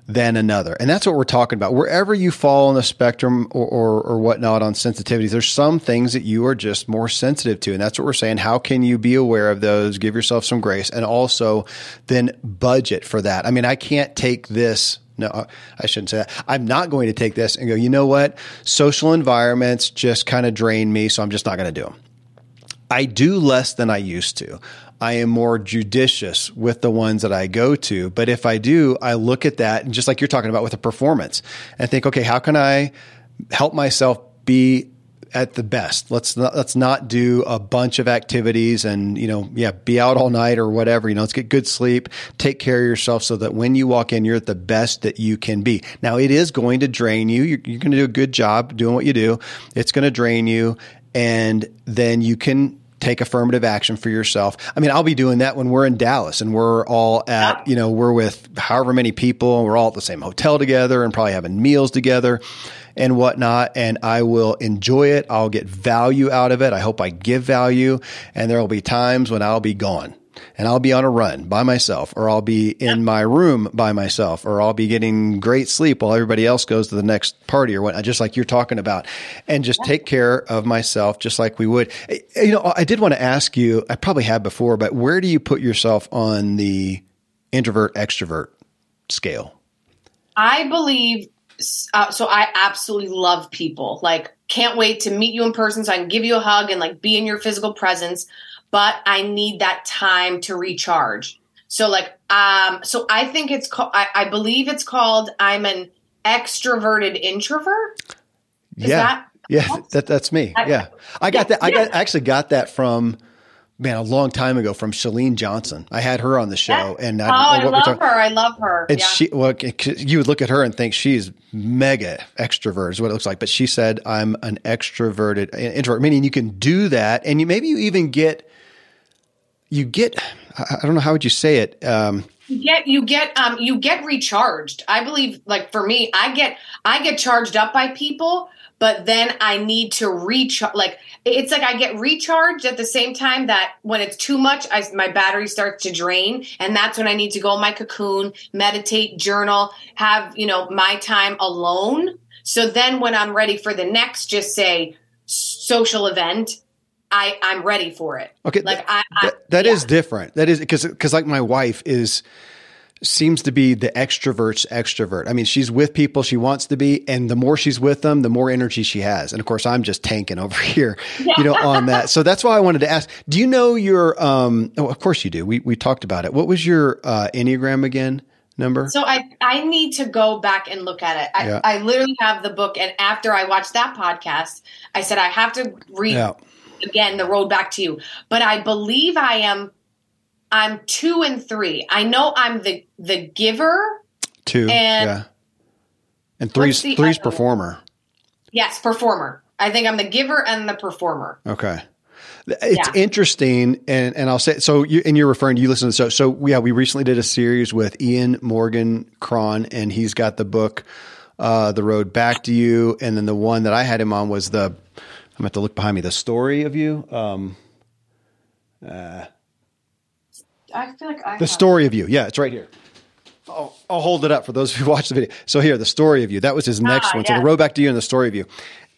than another. And that's what we're talking about. Wherever you fall on the spectrum or, or, or, whatnot on sensitivities, there's some things that you are just more sensitive to. And that's what we're saying. How can you be aware of those, give yourself some grace, and also then budget for that? I mean, I can't take this. No, I shouldn't say that. I'm not going to take this and go, you know what? Social environments just kind of drain me, so I'm just not going to do them. I do less than I used to. I am more judicious with the ones that I go to. But if I do, I look at that and just like you're talking about with a performance and think, okay, how can I help myself be at the best? Let's not, let's not do a bunch of activities and, you know, yeah, be out all night or whatever. You know, let's get good sleep, take care of yourself so that when you walk in, you're at the best that you can be. Now it is going to drain you. You're, you're going to do a good job doing what you do. It's going to drain you. And then you can take affirmative action for yourself. I mean, I'll be doing that when we're in Dallas and we're all at, you know, we're with however many people and we're all at the same hotel together and probably having meals together and whatnot. And I will enjoy it. I'll get value out of it. I hope I give value. And there will be times when I'll be gone and I'll be on a run by myself, or I'll be in my room by myself, or I'll be getting great sleep while everybody else goes to the next party or what, just like you're talking about, and just take care of myself just like we would. Eh, you know, I did want to ask you, I probably have before, but where do you put yourself on the introvert extrovert scale? I believe uh, so I absolutely love people. Like, can't wait to meet you in person so I can give you a hug and like be in your physical presence but I need that time to recharge. So like, um, so I think it's called, I, I believe it's called, I'm an extroverted introvert. Is yeah. That, yeah. That, that's me. I, yeah. I got yeah, that. I got, I actually got that from, man, a long time ago from Chalene Johnson. I had her on the show, and I, oh, I love her. I love her. And yeah. she, well, you would look at her and think she's mega extrovert is what it looks like. But she said, "I'm an extroverted introvert," meaning you can do that, and you maybe you even get you get I don't know how would you say it. Um, you get you get um you get recharged. I believe like for me, I get I get charged up by people, but then I need to recharge. Like it's like I get recharged at the same time that when it's too much, I, my battery starts to drain, and that's when I need to go in my cocoon, meditate, journal, have you know my time alone. So then when I'm ready for the next, just say social event, I I'm ready for it. Okay, like I, I that, that yeah. is different. That is because because like my wife is seems to be the extrovert's extrovert. I mean, she's with people she wants to be, and the more she's with them, the more energy she has. And of course, I'm just tanking over here, yeah. you know, on that. So that's why I wanted to ask: Do you know your? Um, oh, of course you do. We we talked about it. What was your uh, enneagram again? Number? So I I need to go back and look at it. I, yeah. I literally have the book, and after I watched that podcast, I said I have to read. Yeah again the road back to you. But I believe I am I'm two and three. I know I'm the the giver. Two. And yeah. And three's three's performer. Yes, performer. I think I'm the giver and the performer. Okay. It's yeah. interesting, and, and I'll say so. You, and you're referring to you listen to so so yeah. We recently did a series with Ian Morgan Cron, and he's got the book, uh, "The Road Back to You," and then the one that I had him on was the I'm going to look behind me. The story of you. Um, uh, I feel like I the story of you. Yeah, it's right here. I'll, I'll, hold it up for those who watch the video. So here, the story of you. That was his next ah, one. So the road back to you and the story of you.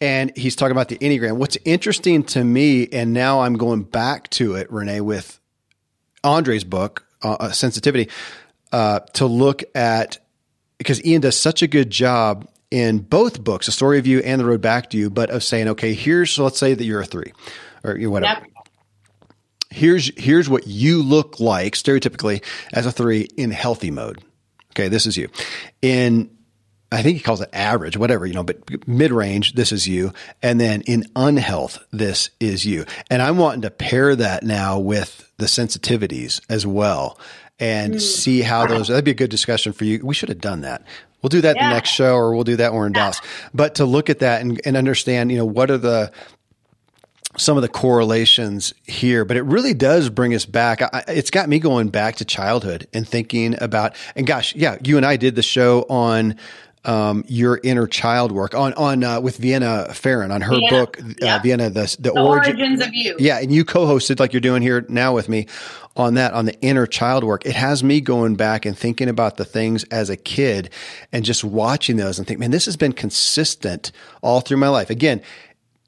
And he's talking about the Enneagram. What's interesting to me, and now I'm going back to it, Renee, with Andre's book, uh, uh Sensitivity, uh, to look at because Ian does such a good job in both books, A Story of You and The Road Back to You, but of saying, okay, here's, so let's say that you're a three or you whatever. Yep. Here's, here's what you look like stereotypically as a three in healthy mode. Okay. This is you. In, I think he calls it average, whatever, you know, but mid range, this is you. And then in unhealth, this is you. And I'm wanting to pair that now with the sensitivities as well and mm. see how those, that'd be a good discussion for you. We should have done that. We'll do that yeah. the next show or we'll do that when we're in yeah. Dallas. But to look at that and, and understand, you know, what are the some of the correlations here, but it really does bring us back. I, it's got me going back to childhood and thinking about, and gosh, yeah, you and I did the show on um, your inner child work on on uh, with Vienna Pharaon on her Vienna. book, uh. Vienna the the, the origin, origins of you. Yeah, and you co-hosted like you're doing here now with me on that on the inner child work. It has me going back and thinking about the things as a kid and just watching those and think, man, this has been consistent all through my life. Again,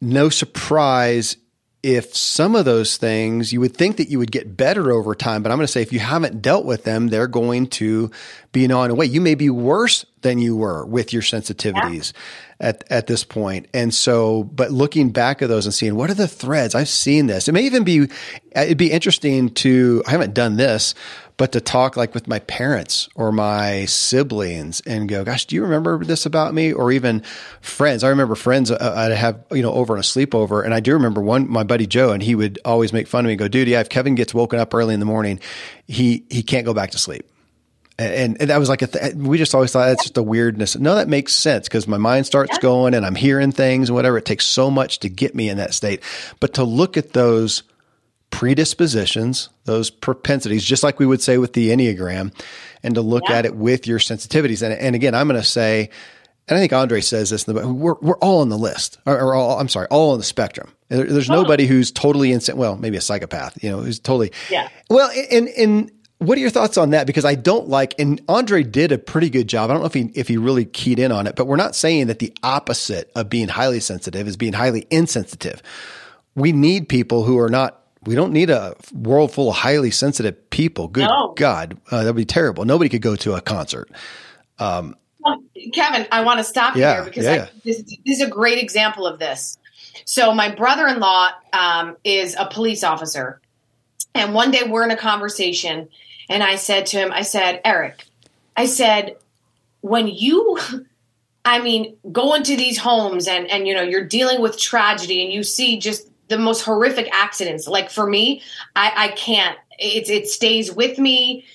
no surprise if some of those things you would think that you would get better over time, but I'm going to say if you haven't dealt with them, they're going to be gnawing away. You may be worse than you were with your sensitivities yeah. at, at this point. And so, but looking back at those and seeing what are the threads, I've seen this. It may even be, it'd be interesting to, I haven't done this, but to talk like with my parents or my siblings and go, gosh, do you remember this about me? Or even friends. I remember friends uh, I'd have, you know, over on a sleepover. And I do remember one, my buddy Joe, and he would always make fun of me and go, dude, yeah, if Kevin gets woken up early in the morning, he, he can't go back to sleep. And, and that was like a th- we just always thought that's just a weirdness. No, that makes sense because my mind starts yeah. going and I'm hearing things and whatever. It takes so much to get me in that state. But to look at those predispositions, those propensities, just like we would say with the Enneagram, and to look yeah. at it with your sensitivities. And, and again, I'm going to say, and I think Andre says this, in the, we're, we're all on the list, or, or all, I'm sorry, all on the spectrum. there's oh. nobody who's totally insane. Well, maybe a psychopath, you know, who's totally. Yeah. Well, and, and what are your thoughts on that? Because I don't like, and Andre did a pretty good job. I don't know if he, if he really keyed in on it, but we're not saying that the opposite of being highly sensitive is being highly insensitive. We need people who are not we don't need a world full of highly sensitive people. Good no. God, uh, that'd be terrible. Nobody could go to a concert. Um, well, Kevin, I want to stop yeah, here because yeah. I, this, this, is a great example of this. So, my brother in law um, is a police officer. And one day we're in a conversation, and I said to him, I said, Eric, I said, when you I mean, go into these homes and and you know you're dealing with tragedy and you see just the most horrific accidents. Like for me, I, I can't. It it stays with me.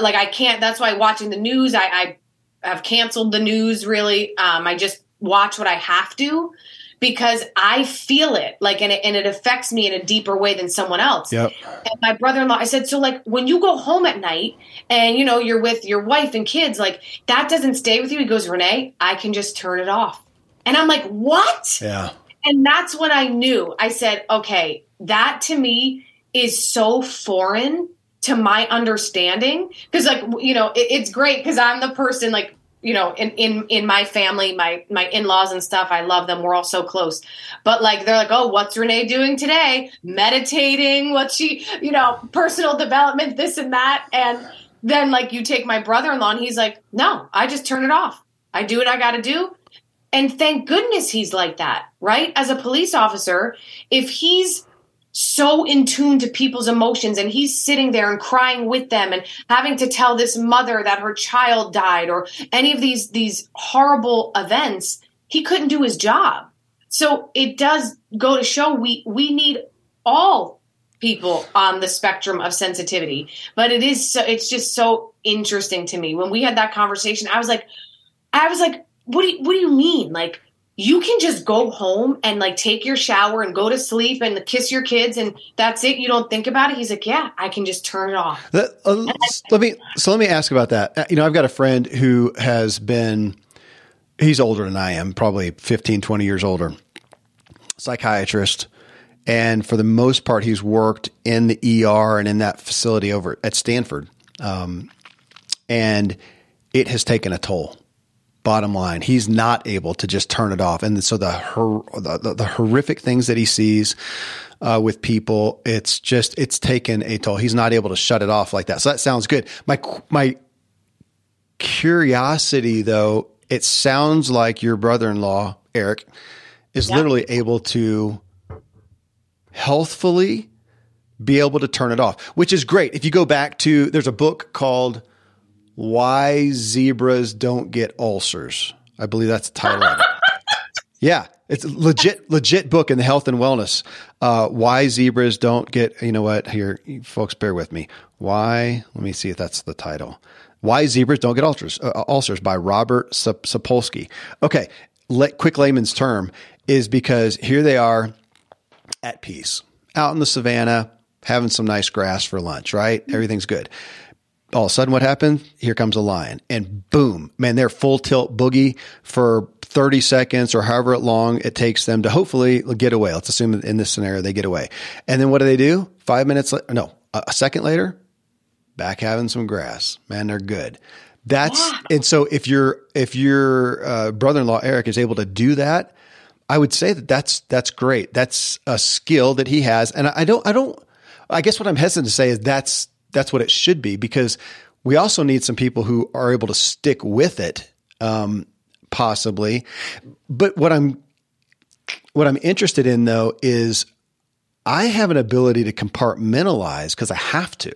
Like I can't. That's why watching the news, I, I have canceled the news. Really, um, I just watch what I have to because I feel it like and it, and it affects me in a deeper way than someone else. Yep. And my brother-in-law, I said, so like when you go home at night and you know you're with your wife and kids, like that doesn't stay with you. He goes, Renee, I can just turn it off. And I'm like, what? Yeah. And that's when I knew. I said, okay, that to me is so foreign to my understanding because like you know it, it's great because i'm the person like you know in in in my family my my in-laws and stuff i love them. We're all so close. But like they're like oh what's renee doing today? Meditating? What's she you know personal development this and that? And then like you take my brother-in-law and he's like no i just turn it off. I do what i gotta do. And thank goodness he's like that, right? As a police officer, if he's so in tune to people's emotions and he's sitting there and crying with them and having to tell this mother that her child died or any of these these horrible events, he couldn't do his job. So it does go to show we we need all people on the spectrum of sensitivity. But it is so it's just so interesting to me. When we had that conversation, I was like I was like what do you, what do you mean? Like you can just go home and like take your shower and go to sleep and kiss your kids and that's it. You don't think about it. He's like, yeah, I can just turn it off. Let, uh, let me so let me ask about that. Uh, you know, I've got a friend who has been he's older than I am, probably 15, 20 years older. Psychiatrist. And for the most part, he's worked in the ER and in that facility over at Stanford. Um, and it has taken a toll bottom line. He's not able to just turn it off. And so the, hor- the, the, horrific things that he sees uh, with people, it's just, it's taken a toll. He's not able to shut it off like that. So that sounds good. My, my curiosity though, it sounds like your brother-in-law, Eric, is literally able to healthfully be able to turn it off, which is great. If you go back to, there's a book called why Zebras Don't Get Ulcers. I believe that's the title of it. Yeah, it's a legit, legit book in the health and wellness. Uh, why zebras don't get, you know what? Here, folks, bear with me. Why? Let me see if that's the title. Why zebras don't get ulcers? Uh, ulcers by Robert Sapolsky. Okay, let, quick layman's term is because here they are. at peace, out in the savannah, having some nice grass for lunch, right? Everything's good. All of a sudden, what happened? Here comes a lion, and boom, man, they're full tilt boogie for 30 seconds or however long it takes them to hopefully get away. Let's assume in this scenario they get away. And then what do they do? Five minutes, no, a second later, back having some grass. Man, they're good. That's and so if your if your uh, brother-in-law Eric is able to do that, I would say that that's that's great. That's a skill that he has, and I don't I don't. I guess what I'm hesitant to say is that's that's what it should be because we also need some people who are able to stick with it, um, possibly. But what I'm what I'm interested in though is I have an ability to compartmentalize because I have to.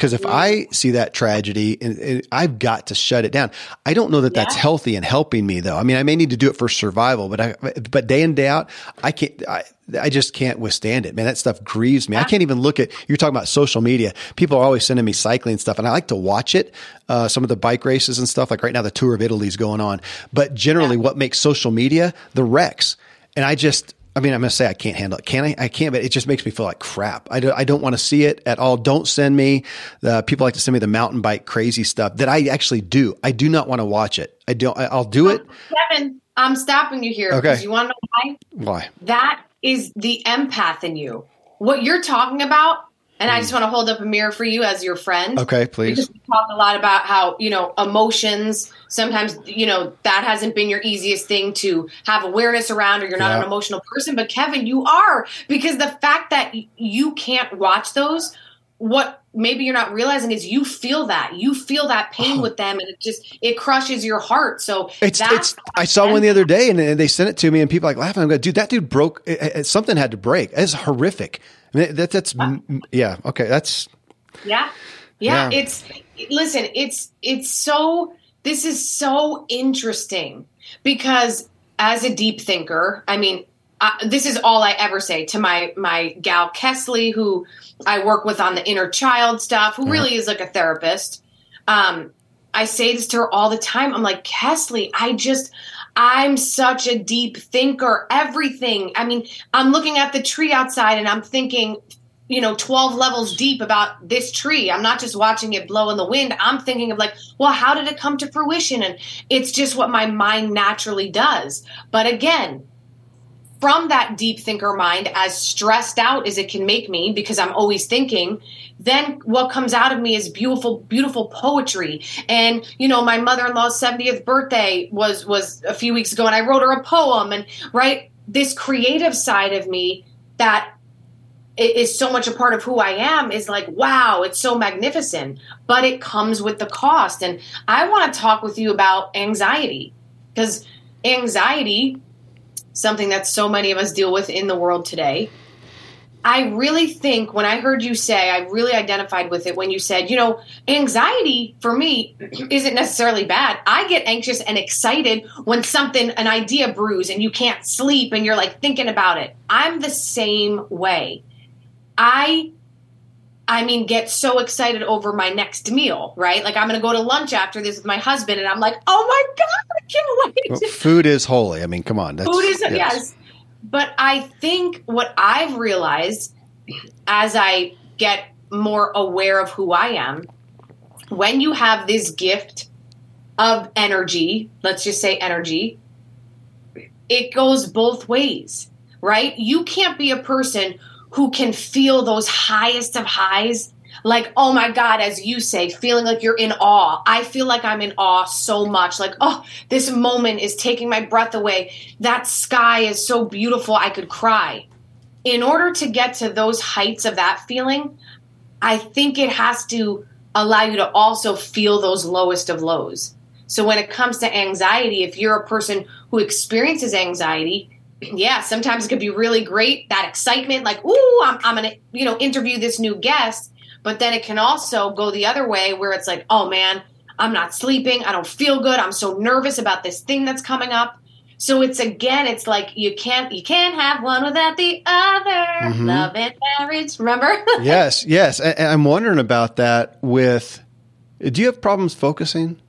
Because if I see that tragedy, and, and, I've got to shut it down. I don't know that yeah. that's healthy and helping me, though. I mean, I may need to do it for survival, but I, but day in day out, I can't. I, I just can't withstand it, man. That stuff grieves me. Yeah. I can't even look at. You're talking about social media. People are always sending me cycling stuff, and I like to watch it. Uh, some of the bike races and stuff. Like right now, the Tour of Italy is going on. But generally, yeah. what makes social media the wrecks? And I just I mean, I'm going to say I can't handle it. Can I? I can't, but it just makes me feel like crap. I, do, I don't want to see it at all. Don't send me the people like to send me the mountain bike crazy stuff that I actually do. I do not want to watch it. I don't, I, will do it. Um, Kevin, I'm stopping you here. Okay. You want to know why? Why? That is the empath in you. What you're talking about and I just hmm. want to hold up a mirror for you as your friend. Okay, please. Because we talk a lot about how, you know, emotions, sometimes, you know, that hasn't been your easiest thing to have awareness around or you're not yeah. an emotional person. But Kevin, you are because the fact that you can't watch those, what maybe you're not realizing is you feel that. You feel that pain oh. with them and it just, it crushes your heart. So it's, it's I saw one the other day and they sent it to me and people like laughing. I'm like, dude, that dude broke, it, it, something had to break. It's horrific. I mean, that, that's yeah. Okay, that's yeah. yeah, yeah. It's listen. It's it's so. This is so interesting because as a deep thinker, I mean, this is all I ever say to my my gal Kesley, who I work with on the inner child stuff, who really is like a therapist. Um, I say this to her all the time. I'm like, Kesley, I just I'm such a deep thinker. Everything. I mean, I'm looking at the tree outside and I'm thinking, you know, 12 levels deep about this tree. I'm not just watching it blow in the wind. I'm thinking of like, well, how did it come to fruition? And it's just what my mind naturally does. But again, from that deep thinker mind, as stressed out as it can make me because I'm always thinking, then what comes out of me is beautiful, beautiful poetry. And you know, my mother-in-law's 70th birthday was was a few weeks ago, and I wrote her a poem. And right, this creative side of me that is so much a part of who I am is like, wow, it's so magnificent, but it comes with the cost. And I want to talk with you about anxiety because anxiety something that so many of us deal with in the world today. I really think when I heard you say, I really identified with it when you said, you know, anxiety for me isn't necessarily bad. I get anxious and excited when something, an idea brews and you can't sleep and you're like thinking about it. I'm the same way. I I mean, get so excited over my next meal, right? Like I'm going to go to lunch after this with my husband, and I'm like, oh my god, I can't wait. Well, food is holy. I mean, come on, food is yes. yes. But I think what I've realized as I get more aware of who I am, when you have this gift of energy, let's just say energy, it goes both ways, right? You can't be a person who can feel those highest of highs like oh my god as you say feeling like you're in awe. I feel like i'm in awe so much like oh this moment is taking my breath away. That sky is so beautiful i could cry. In order to get to those heights of that feeling i think it has to allow you to also feel those lowest of lows. So when it comes to anxiety if you're a person who experiences anxiety yeah, sometimes it could be really great. That excitement, like, ooh, I'm, I'm going to, you know, interview this new guest. But then it can also go the other way where it's like, oh man, I'm not sleeping. I don't feel good. I'm so nervous about this thing that's coming up. So it's again, it's like you can't you can't have one without the other. Mm-hmm. Love and marriage. Remember? yes, yes. And I'm wondering about that. With, do you have problems focusing?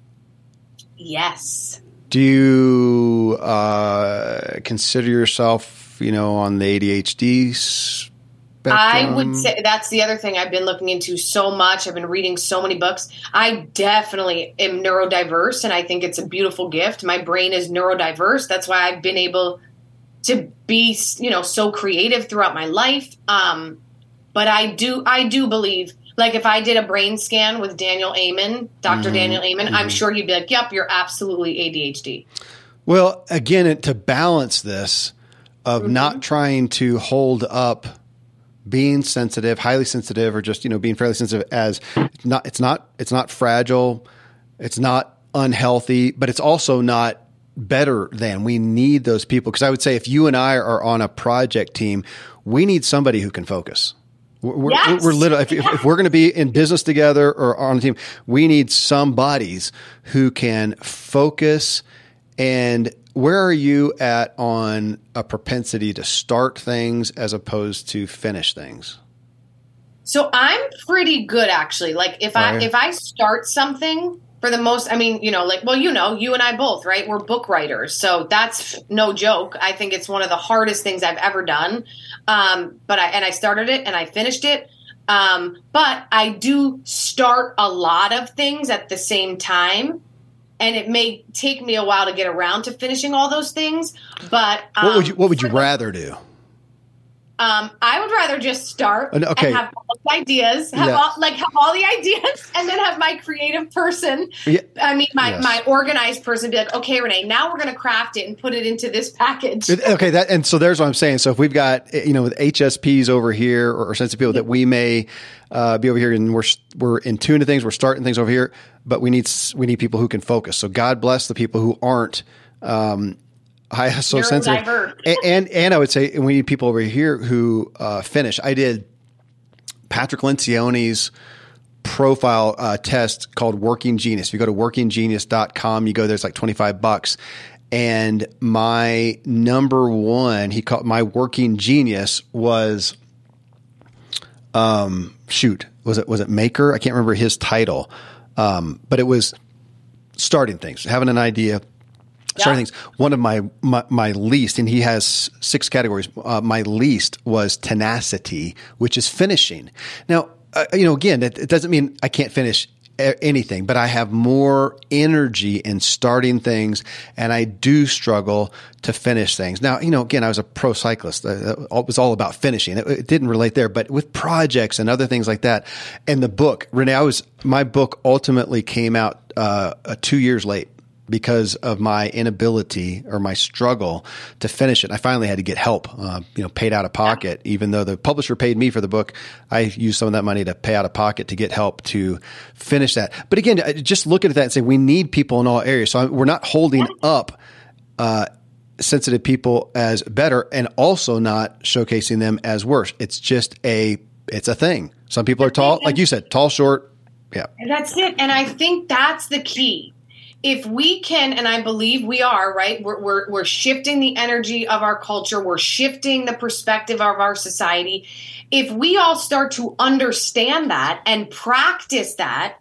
Yes. Do you uh, consider yourself you know, on the ADHD spectrum? I would say that's the other thing I've been looking into so much. I've been reading so many books. I definitely am neurodiverse, and I think it's a beautiful gift. My brain is neurodiverse. That's why I've been able to be, you know, so creative throughout my life. Um, but I do, I do believe, like if I did a brain scan with Daniel Amen, doctor mm-hmm. Daniel Amen, mm-hmm. I'm sure he'd be like, "Yep, you're absolutely ADHD." Well, again, to balance this of mm-hmm. not trying to hold up being sensitive, highly sensitive, or just you know being fairly sensitive as not it's not it's not fragile, it's not unhealthy, but it's also not better than. We need those people because I would say if you and I are on a project team, we need somebody who can focus. We're, yes. we're, literally, if, if, we're going to be in business together or on a team, we need some bodies who can focus. And where are you at on a propensity to start things as opposed to finish things? So I'm pretty good actually. Like if I oh, if I start something, for the most i mean you know like well you know you and i both right? We're book writers so that's no joke. I think it's one of the hardest things i've ever done. Um, but i and i started it and i finished it. Um, but i do start a lot of things at the same time and it may take me a while to get around to finishing all those things but um, what would you what would you rather do um, I would rather just start okay. and have all the ideas, have yeah. all, like have all the ideas, and then have my creative person. Yeah. I mean, my yes. my organized person be like, okay, Renee, now we're going to craft it and put it into this package. okay, that and so there's what I'm saying. So if we've got you know with HSPs over here or, or sensitive people that we may uh, be over here and we're we're in tune to things, we're starting things over here, but we need we need people who can focus. So God bless the people who aren't. Um, I so sensitive, and, and, and I would say we need people over here who uh, finish. I did Patrick Lencioni's profile uh, test called Working Genius. If you go to workinggenius.com, you go there's like 25 bucks. And my number one, he called my working genius was, um, shoot, was it, was it maker? I can't remember his title. Um, but it was starting things, having an idea, starting things. One of my, my, my least, and he has six categories. Uh, my least was tenacity, which is finishing. Now, uh, you know, again, it, it, doesn't mean I can't finish anything, but I have more energy in starting things, and I do struggle to finish things. Now, you know, again, I was a pro cyclist. Uh, it was all about finishing. It, it didn't relate there, but with projects and other things like that, and the book, Renee, I was my book ultimately came out uh, two years late because of my inability or my struggle to finish it. I finally had to get help, uh, you know, paid out of pocket, even though the publisher paid me for the book. I used some of that money to pay out of pocket to get help to finish that. But again, just look at that and say we need people in all areas. So we're not holding up, uh, sensitive people as better and also not showcasing them as worse. It's just a, it's a thing. Some people are tall, like you said, tall, short. Yeah. And that's it. And I think that's the key if we can and i believe we are right? We're, we're, we're, shifting the energy of our culture. We're shifting the perspective of our society. If we all start to understand that and practice that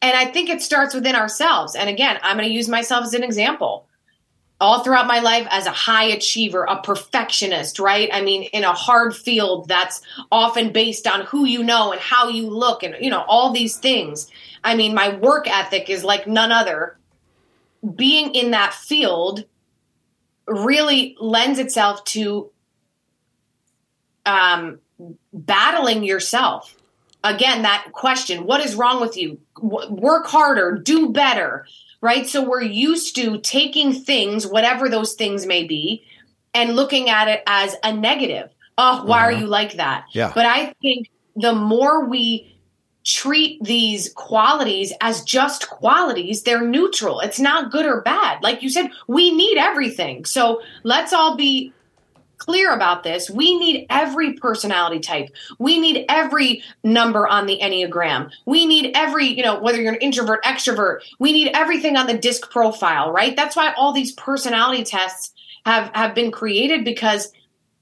and i think it starts within ourselves. And again i'm going to use myself as an example all throughout my life as a high achiever, a perfectionist, right? I mean, in a hard field that's often based on who you know and how you look and, you know, all these things. I mean, my work ethic is like none other. Being in that field really lends itself to um, battling yourself. Again, that question what is wrong with you? W- work harder, do better, right? So we're used to taking things, whatever those things may be, and looking at it as a negative. Oh, why uh-huh. are you like that? Yeah. But I think the more we treat these qualities as just qualities. They're neutral. It's not good or bad. Like you said, we need everything. So let's all be clear about this. We need every personality type. We need every number on the Enneagram. We need every, you know, whether you're an introvert, extrovert, we need everything on the disc profile, right? That's why all these personality tests have have been created because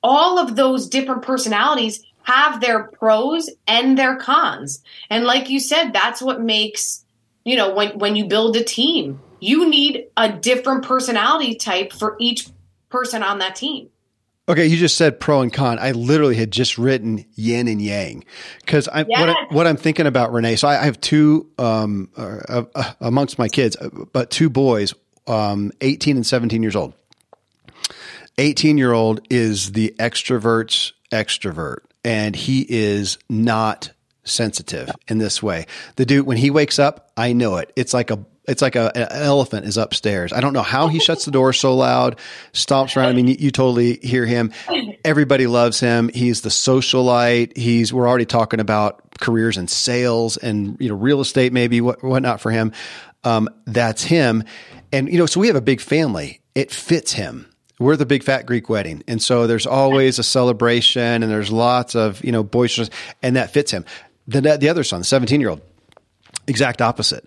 all of those different personalities have their pros and their cons. And like you said, that's what makes, you know, when when you build a team, you need a different personality type for each person on that team. Okay, you just said pro and con. I literally had just written yin and yang because I, yes. what, what I'm thinking about Renee. So I, I have two um, uh, uh, amongst my kids, uh, but two boys, um, 18 and 17 years old. 18 year old is the extrovert's extrovert, and he is not sensitive in this way. The dude, when he wakes up, I know it. It's like a it's like a, an elephant is upstairs. I don't know how he shuts the door so loud, stomps around. I mean, you, you, totally hear him. Everybody loves him. He's the socialite. He's, we're already talking about careers in sales and, you know, real estate, maybe what, whatnot for him. Um, that's him. And, you know, so we have a big family. It fits him. We're the big fat Greek wedding. And so there's always a celebration and there's lots of, you know, boisterous, and that fits him. The, the other son, the 17 year old, exact opposite.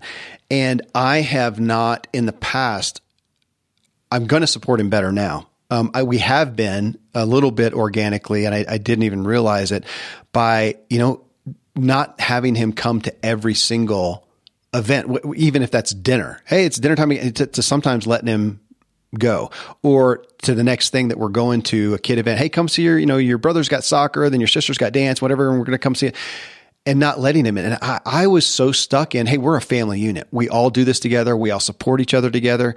And I have not in the past, I'm going to support him better now. Um, I, we have been a little bit organically, and I, I didn't even realize it by, you know, not having him come to every single event, even if that's dinner. Hey, it's dinner time. To, to, sometimes letting him go, or to the next thing that we're going to a kid event. Hey, come see your, you know, your brother's got soccer, then your sister's got dance, whatever, and we're going to come see it and not letting him in. And I, I, was so stuck in, hey, we're a family unit. We all do this together. We all support each other together.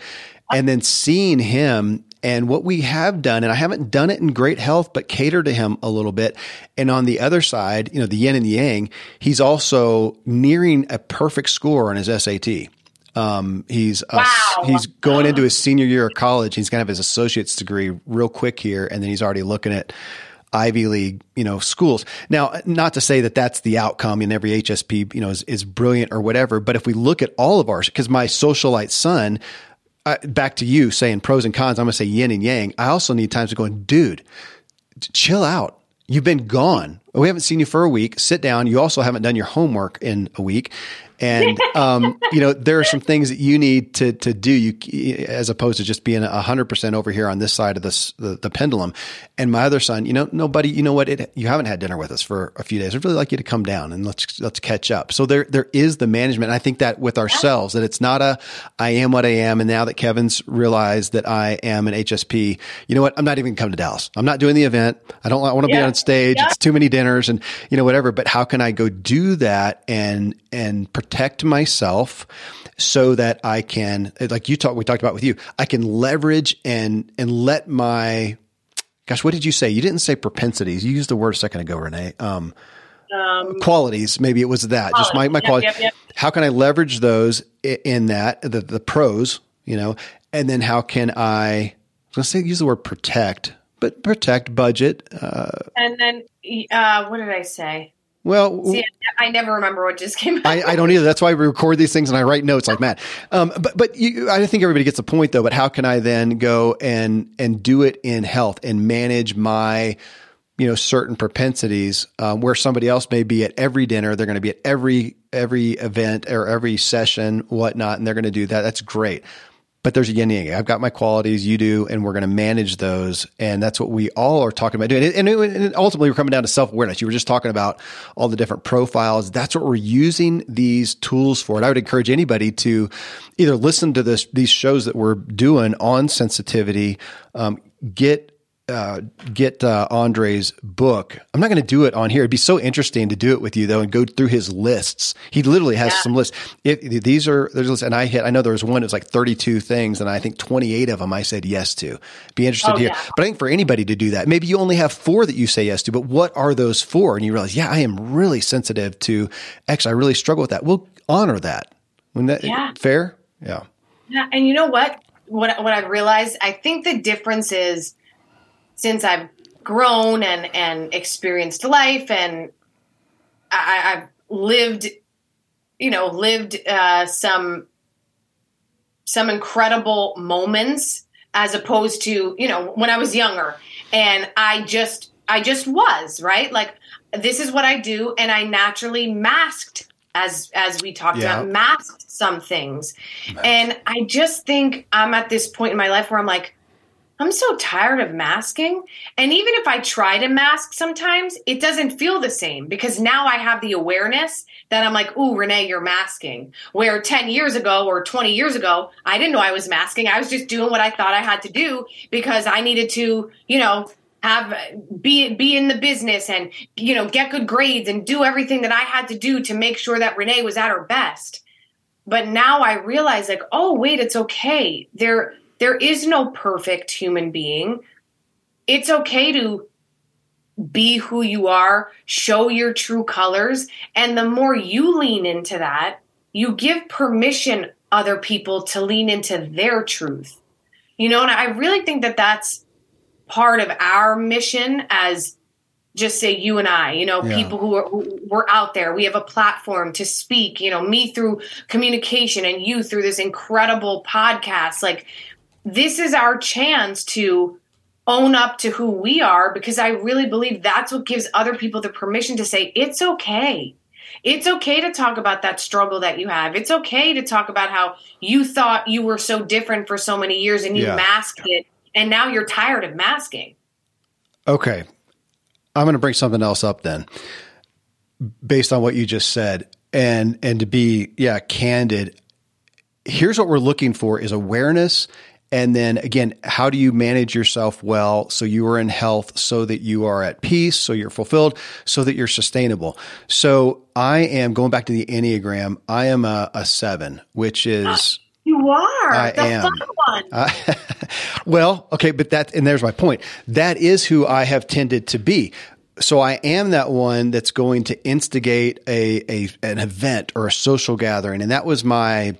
And then seeing him and what we have done, and I haven't done it in great health, but cater to him a little bit. And on the other side, you know, the yin and the yang, he's also nearing a perfect score on his SAT. Um, he's wow. he's going into his senior year of college. He's going to have his associate's degree real quick here, and then he's already looking at Ivy League, you know, schools. Now, not to say that that's the outcome and every HSP, you know, is, is brilliant or whatever. But if we look at all of ours, because my socialite son, uh, back to you saying pros and cons, I'm going to say yin and yang. I also need times of going, dude, chill out. You've been gone. We haven't seen you for a week. Sit down. You also haven't done your homework in a week. And, um, you know, there are some things that you need to, to do you, as opposed to just being a hundred percent over here on this side of this, the, the pendulum. And my other son, you know, nobody, you know what? It, you haven't had dinner with us for a few days. I'd really like you to come down and let's, let's catch up. So there, there is the management. I think that with ourselves, that it's not a, I am what I am. And now that Kevin's realized that I am an HSP, you know what? I'm not even coming to Dallas. I'm not doing the event. I don't I want to yeah. be on stage. Yeah. It's too many dinners and, you know, whatever. But how can I go do that and, and protect myself so that I can, like you talked, we talked about with you, I can leverage and, and let my, gosh, what did you say? You didn't say propensities. You used the word a second ago, Renee. Um, um, qualities. Maybe it was that. Just my, my yep, qualities. Yep, yep. How can I leverage those in that, the, the pros, you know, and then how can I, I was going to say, use the word protect, but protect budget. Uh, and then, uh, what did I say? Well, See, I never remember what just came out. I, I, don't either. That's why we record these things and I write notes like Matt. Um, but but you, I think everybody gets the point though. But how can I then go and and do it in health and manage my you know certain propensities um, where somebody else may be at every dinner, they're going to be at every every event or every session, whatnot, and they're going to do that. That's great but there's a yin yang. I've got my qualities, you do, and we're going to manage those. And that's what we all are talking about doing. And, and ultimately, we're coming down to self awareness. You were just talking about all the different profiles. That's what we're using these tools for. And I would encourage anybody to either listen to this, these shows that we're doing on sensitivity, um, get uh, get uh, Andre's book. I'm not going to do it on here. It'd be so interesting to do it with you though, and go through his lists. He literally has yeah. some lists. If, these are there's lists, and I hit. I know there was one. It was like 32 things, and I think 28 of them I said yes to. Be interested oh, to hear. Yeah. But I think for anybody to do that, maybe you only have four that you say yes to. But what are those four? And you realize, yeah, I am really sensitive to X. I really struggle with that. We'll honor that. When that yeah. fair, yeah. Yeah, and you know what? What what I've realized, I think the difference is since I've grown and and experienced life and I, have lived, you know, lived uh, some some incredible moments as opposed to you know when I was younger. And I just I just was right? Like this is what I do and I naturally masked as as we talked yeah. about masked some things. And I just think I'm at this point in my life where I'm like I'm so tired of masking. And even if I try to mask sometimes, it doesn't feel the same because now I have the awareness that I'm like, ooh, Renee, you're masking. Where 10 years ago or 20 years ago, I didn't know I was masking. I was just doing what I thought I had to do because I needed to, you know, have be be in the business and you know get good grades and do everything that I had to do to make sure that Renee was at her best. But now I realize like, oh wait, it's okay. There there is no perfect human being. It's okay to be who you are, show your true colors, and the more you lean into that, you give permission other people to lean into their truth. You know, and I really think that that's part of our mission as just say you and I, you know, yeah. people who are who, we're out there. We have a platform to speak, you know, me through communication and you through this incredible podcast. Like this is our chance to own up to who we are because I really believe that's what gives other people the permission to say it's okay. It's okay to talk about that struggle that you have. It's okay to talk about how you thought you were so different for so many years and you yeah. masked it and now you're tired of masking. Okay. I'm going to bring something else up then based on what you just said and and to be yeah candid here's what we're looking for is awareness and then again, how do you manage yourself well so you are in health, so that you are at peace, so you're fulfilled, so that you're sustainable? So I am going back to the Enneagram. I am a, a seven, which is. You are I the am. fun one. Uh, well, okay, but that and there's my point. That is who I have tended to be so I am that one that's going to instigate a, a an event or a social gathering, and that was my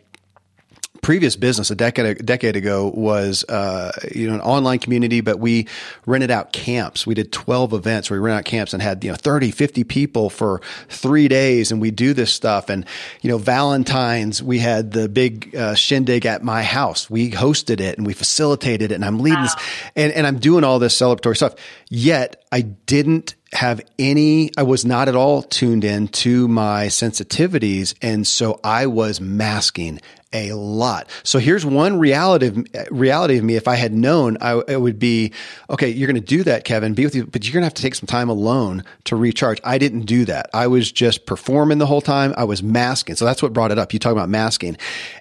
previous business a decade a decade ago was uh, you know an online community, but we rented out camps. We did 12 events where we rented out camps and had you know 30, 50 people for three days, and we do this stuff. And you know Valentine's, we had the big uh, shindig at my house. We hosted it and we facilitated it, and I'm leading wow. this, and and I'm doing all this celebratory stuff. Yet I didn't have any, I was not at all tuned in to my sensitivities. And so I was masking a lot. So here's one reality of, reality of me. If I had known, I, it would be, okay, you're going to do that, Kevin, be with you, but you're going to have to take some time alone to recharge. I didn't do that. I was just performing the whole time. I was masking. So that's what brought it up. You talk about masking.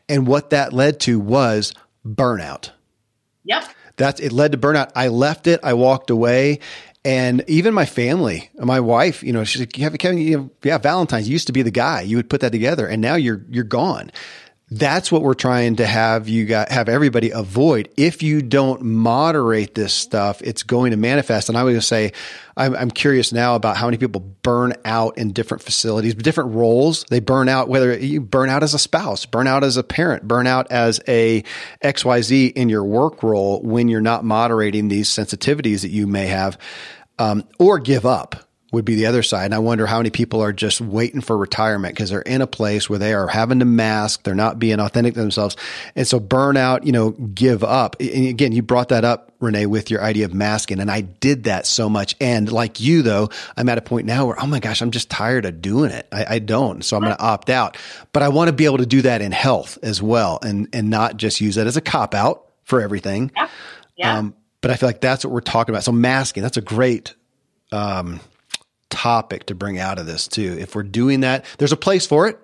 And what that led to was burnout. Yep. That's, it led to burnout. I left it. I walked away and even my family, my wife, you know, she's like, Kevin, you have, yeah, Valentine's used to be the guy. You would put that together and now you're, you're gone. That's what we're trying to have you got, have everybody avoid. If you don't moderate this stuff, it's going to manifest. And I would say, I'm, I'm curious now about how many people burn out in different facilities, different roles. They burn out, whether you burn out as a spouse, burn out as a parent, burn out as a XYZ in your work role when you're not moderating these sensitivities that you may have, um, or give up would be the other side. And I wonder how many people are just waiting for retirement because they're in a place where they are having to mask, they're not being authentic to themselves. And so burnout, you know, give up. And again, you brought that up, Renee, with your idea of masking. And I did that so much. And like you, though, I'm at a point now where, oh my gosh, I'm just tired of doing it. I, I don't. So I'm going to opt out. But I want to be able to do that in health as well and, and not just use that as a cop out for everything. Yeah. yeah. Um, but I feel like that's what we're talking about. So masking, that's a great, um, topic to bring out of this too. If we're doing that, there's a place for it.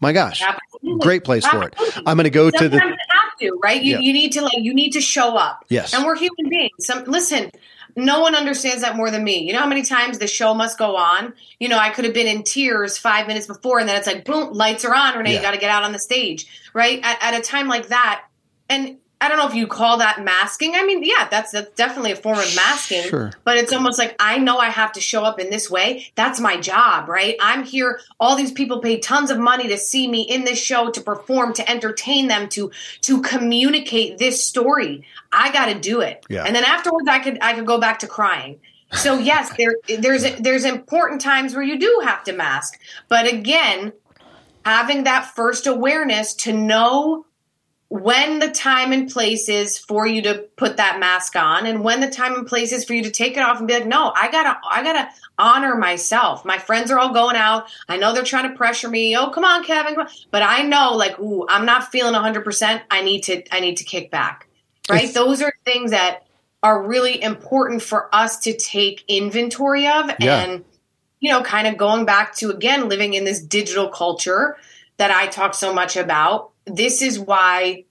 My gosh, Absolutely. great place Absolutely. for it. I'm going to go Sometimes to the. have to, right? You, yeah. you need to like you need to show up. Yes, and we're human beings. Some listen. No one understands that more than me. You know how many times the show must go on? You know, I could have been in tears five minutes before, and then it's like, boom, lights are on, Renee, yeah. you got to get out on the stage, right? At, at a time like that. And I don't know if you call that masking. I mean, yeah, that's, that's definitely a form of masking. Sure. But it's almost like I know I have to show up in this way. That's my job, right? I'm here. All these people pay tons of money to see me in this show, to perform, to entertain them, to to communicate this story. I got to do it. Yeah. And then afterwards, I could I could go back to crying. So yes, there there's there's important times where you do have to mask. But again, having that first awareness to know when the time and place is for you to put that mask on and when the time and place is for you to take it off and be like no i gotta i gotta honor myself. My friends are all going out. I know they're trying to pressure me. Oh come on kevin but i know like ooh i'm not feeling 100% i need to i need to kick back right? Those are things that are really important for us to take inventory of yeah. and you know kind of going back to again living in this digital culture that i talk so much about this is why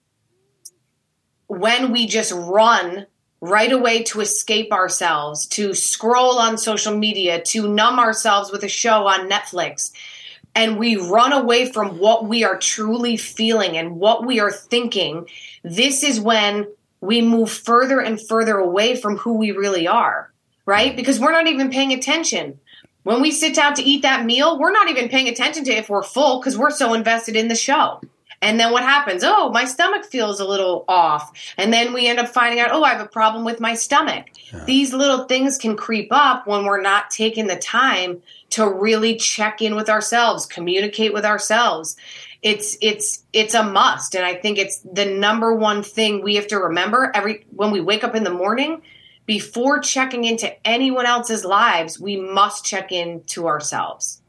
when we just run right away to escape ourselves, to scroll on social media, to numb ourselves with a show on Netflix. And we run away from what we are truly feeling and what we are thinking. This is when we move further and further away from who we really are, right? Mm-hmm. Because we're not even paying attention. When we sit down to eat that meal, we're not even paying attention to if we're full because we're so invested in the show. And then what happens? Oh, my stomach feels a little off. And then we end up finding out, oh, I have a problem with my stomach. Yeah. These little things can creep up when we're not taking the time to really check in with ourselves, communicate with ourselves. It's it's it's a must and I think it's the number one thing we have to remember every when we wake up in the morning before checking into anyone else's lives, we must check in to ourselves.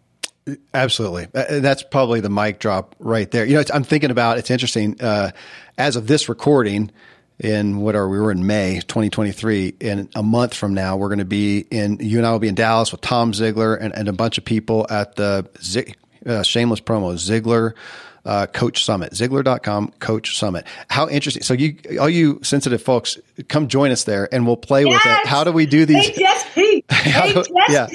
Absolutely. Uh, that's probably the mic drop right there. You know, I'm thinking about, it's interesting, uh, as of this recording in what are we were in May 2023 in a month from now we're going to be in you and I will be in Dallas with Tom Ziglar and, and a bunch of people at the uh, shameless promo Ziglar. uh, Coach Summit, Ziglar.com Coach Summit. How interesting. So you, all you sensitive folks, come join us there and we'll play yes! with it. How do we do these? HSP. how do, yeah.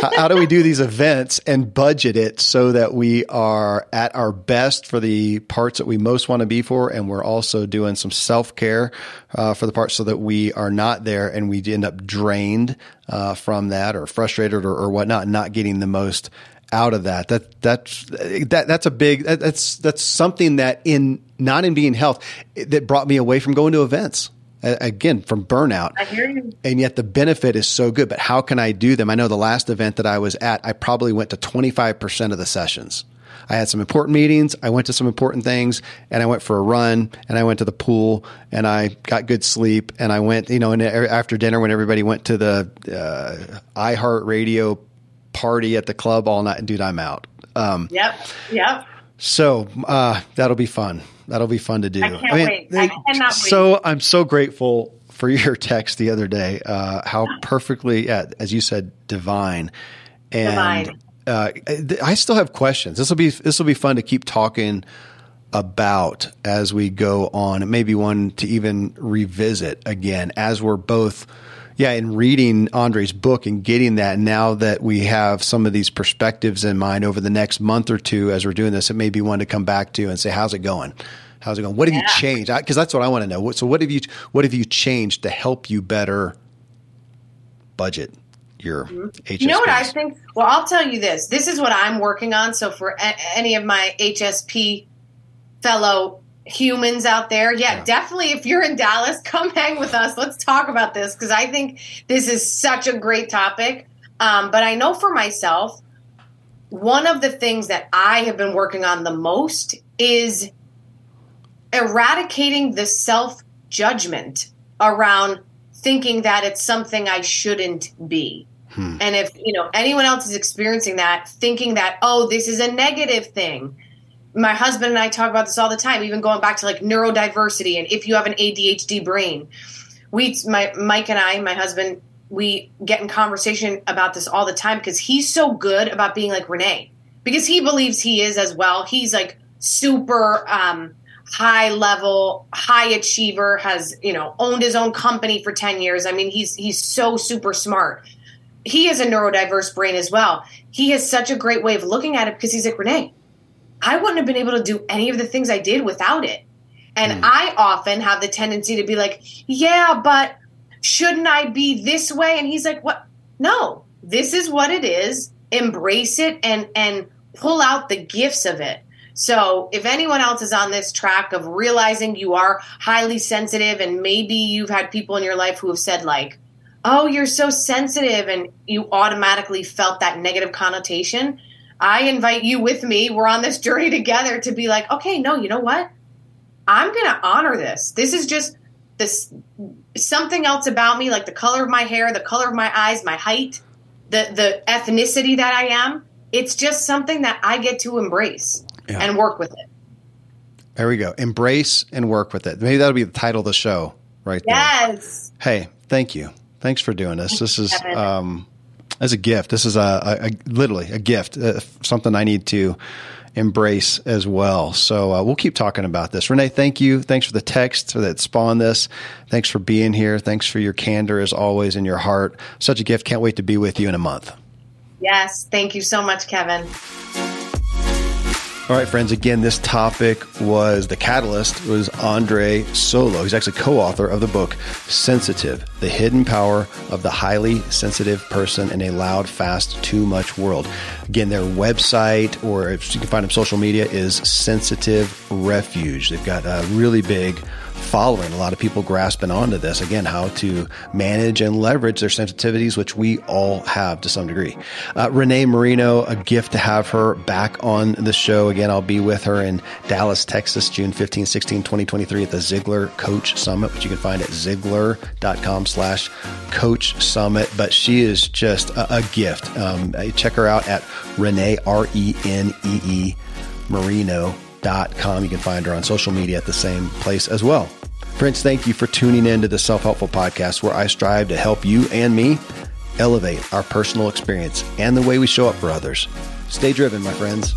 How, how do we do these events and budget it so that we are at our best for the parts that we most want to be for? And we're also doing some self care uh, for the parts so that we are not there and we end up drained uh, from that or frustrated or, or whatnot, not getting the most out of that. That that's that that's a big that's that's something that in not in being health that brought me away from going to events. Again, from burnout. I hear you. And yet the benefit is so good. But how can I do them? I know the last event that I was at, I probably went to 25% of the sessions. I had some important meetings. I went to some important things and I went for a run and I went to the pool and I got good sleep and I went, you know, and after dinner when everybody went to the uh, iHeartRadio party at the club all night. Dude, I'm out. Um, yep. Yep. So uh, that'll be fun. That'll be fun to do. I can't I mean, wait. They, I cannot so wait. I'm so grateful for your text the other day. Uh, how perfectly, yeah, as you said, divine. And divine. Uh, I still have questions. This will be this will be fun to keep talking about as we go on. It may be one to even revisit again as we're both yeah, in reading Andre's book and getting that, now that we have some of these perspectives in mind over the next month or two as we're doing this, it may be one to come back to and say, how's it going? How's it going? What have yeah. you changed? Because that's what I want to know. So what have you what have you changed to help you better budget your mm-hmm. You know what I think? Well, I'll tell you this. This is what I'm working on. So for a- any of my HSP fellow humans out there, yeah, yeah, definitely. If you're in Dallas, come hang with us. Let's talk about this because I think this is such a great topic. Um, but I know for myself, one of the things that I have been working on the most is eradicating the self judgment around thinking that it's something I shouldn't be. Hmm. And if, you know, anyone else is experiencing that, thinking that, oh, this is a negative thing, my husband and I talk about this all the time, even going back to like neurodiversity and if you have an ADHD brain. We, my Mike and I, my husband, we get in conversation about this all the time because he's so good about being like Renee because he believes he is as well. He's like super um, high level, high achiever. Has you know owned his own company for ten years. I mean, he's he's so super smart. He has a neurodiverse brain as well. He has such a great way of looking at it because he's like Renee. I wouldn't have been able to do any of the things I did without it. And mm. I often have the tendency to be like, yeah, but shouldn't I be this way? And he's like, what? No, this is what it is. Embrace it and, and pull out the gifts of it. So if anyone else is on this track of realizing you are highly sensitive and maybe you've had people in your life who have said like, oh, you're so sensitive and you automatically felt that negative connotation, I invite you with me. We're on this journey together to be like, okay, no, you know what? I'm going to honor this. This is just this something else about me, like the color of my hair, the color of my eyes, my height, the the ethnicity that I am. It's just something that I get to embrace yeah. and work with it. There we go. Embrace and work with it. Maybe that'll be the title of the show, right yes. there. Hey, thank you. Thanks for doing this. This is um, as a gift. This is a, a, a literally a gift, uh, something I need to embrace as well. So uh, we'll keep talking about this. Renee, thank you. Thanks for the text that spawned this. Thanks for being here. Thanks for your candor as always in your heart. Such a gift. Can't wait to be with you in a month. Yes. Thank you so much, Kevin. All right, friends. Again, this topic was the catalyst was Andre Sólo. He's actually co-author of the book Sensitive: The Hidden Power of the Highly Sensitive Person in a Loud, Fast, Too Much World. Again, their website or if you can find them social media is Sensitive Refuge. They've got a really big following. A lot of people grasping onto this. Again, how to manage and leverage their sensitivities, which we all have to some degree. Uh, Renee Marino, a gift to have her back on the show. Again, I'll be with her in Dallas, Texas, June 15, 16, 2023 at the Ziglar Coach Summit, which you can find at ziglar.com slash coach summit. But she is just a, a gift. Um, check her out at Renee, R-E-N-E-E, Marino com. You can find her on social media at the same place as well. Friends, thank you for tuning in to the Self Helpful Podcast, where I strive to help you and me elevate our personal experience and the way we show up for others. Stay driven, my friends.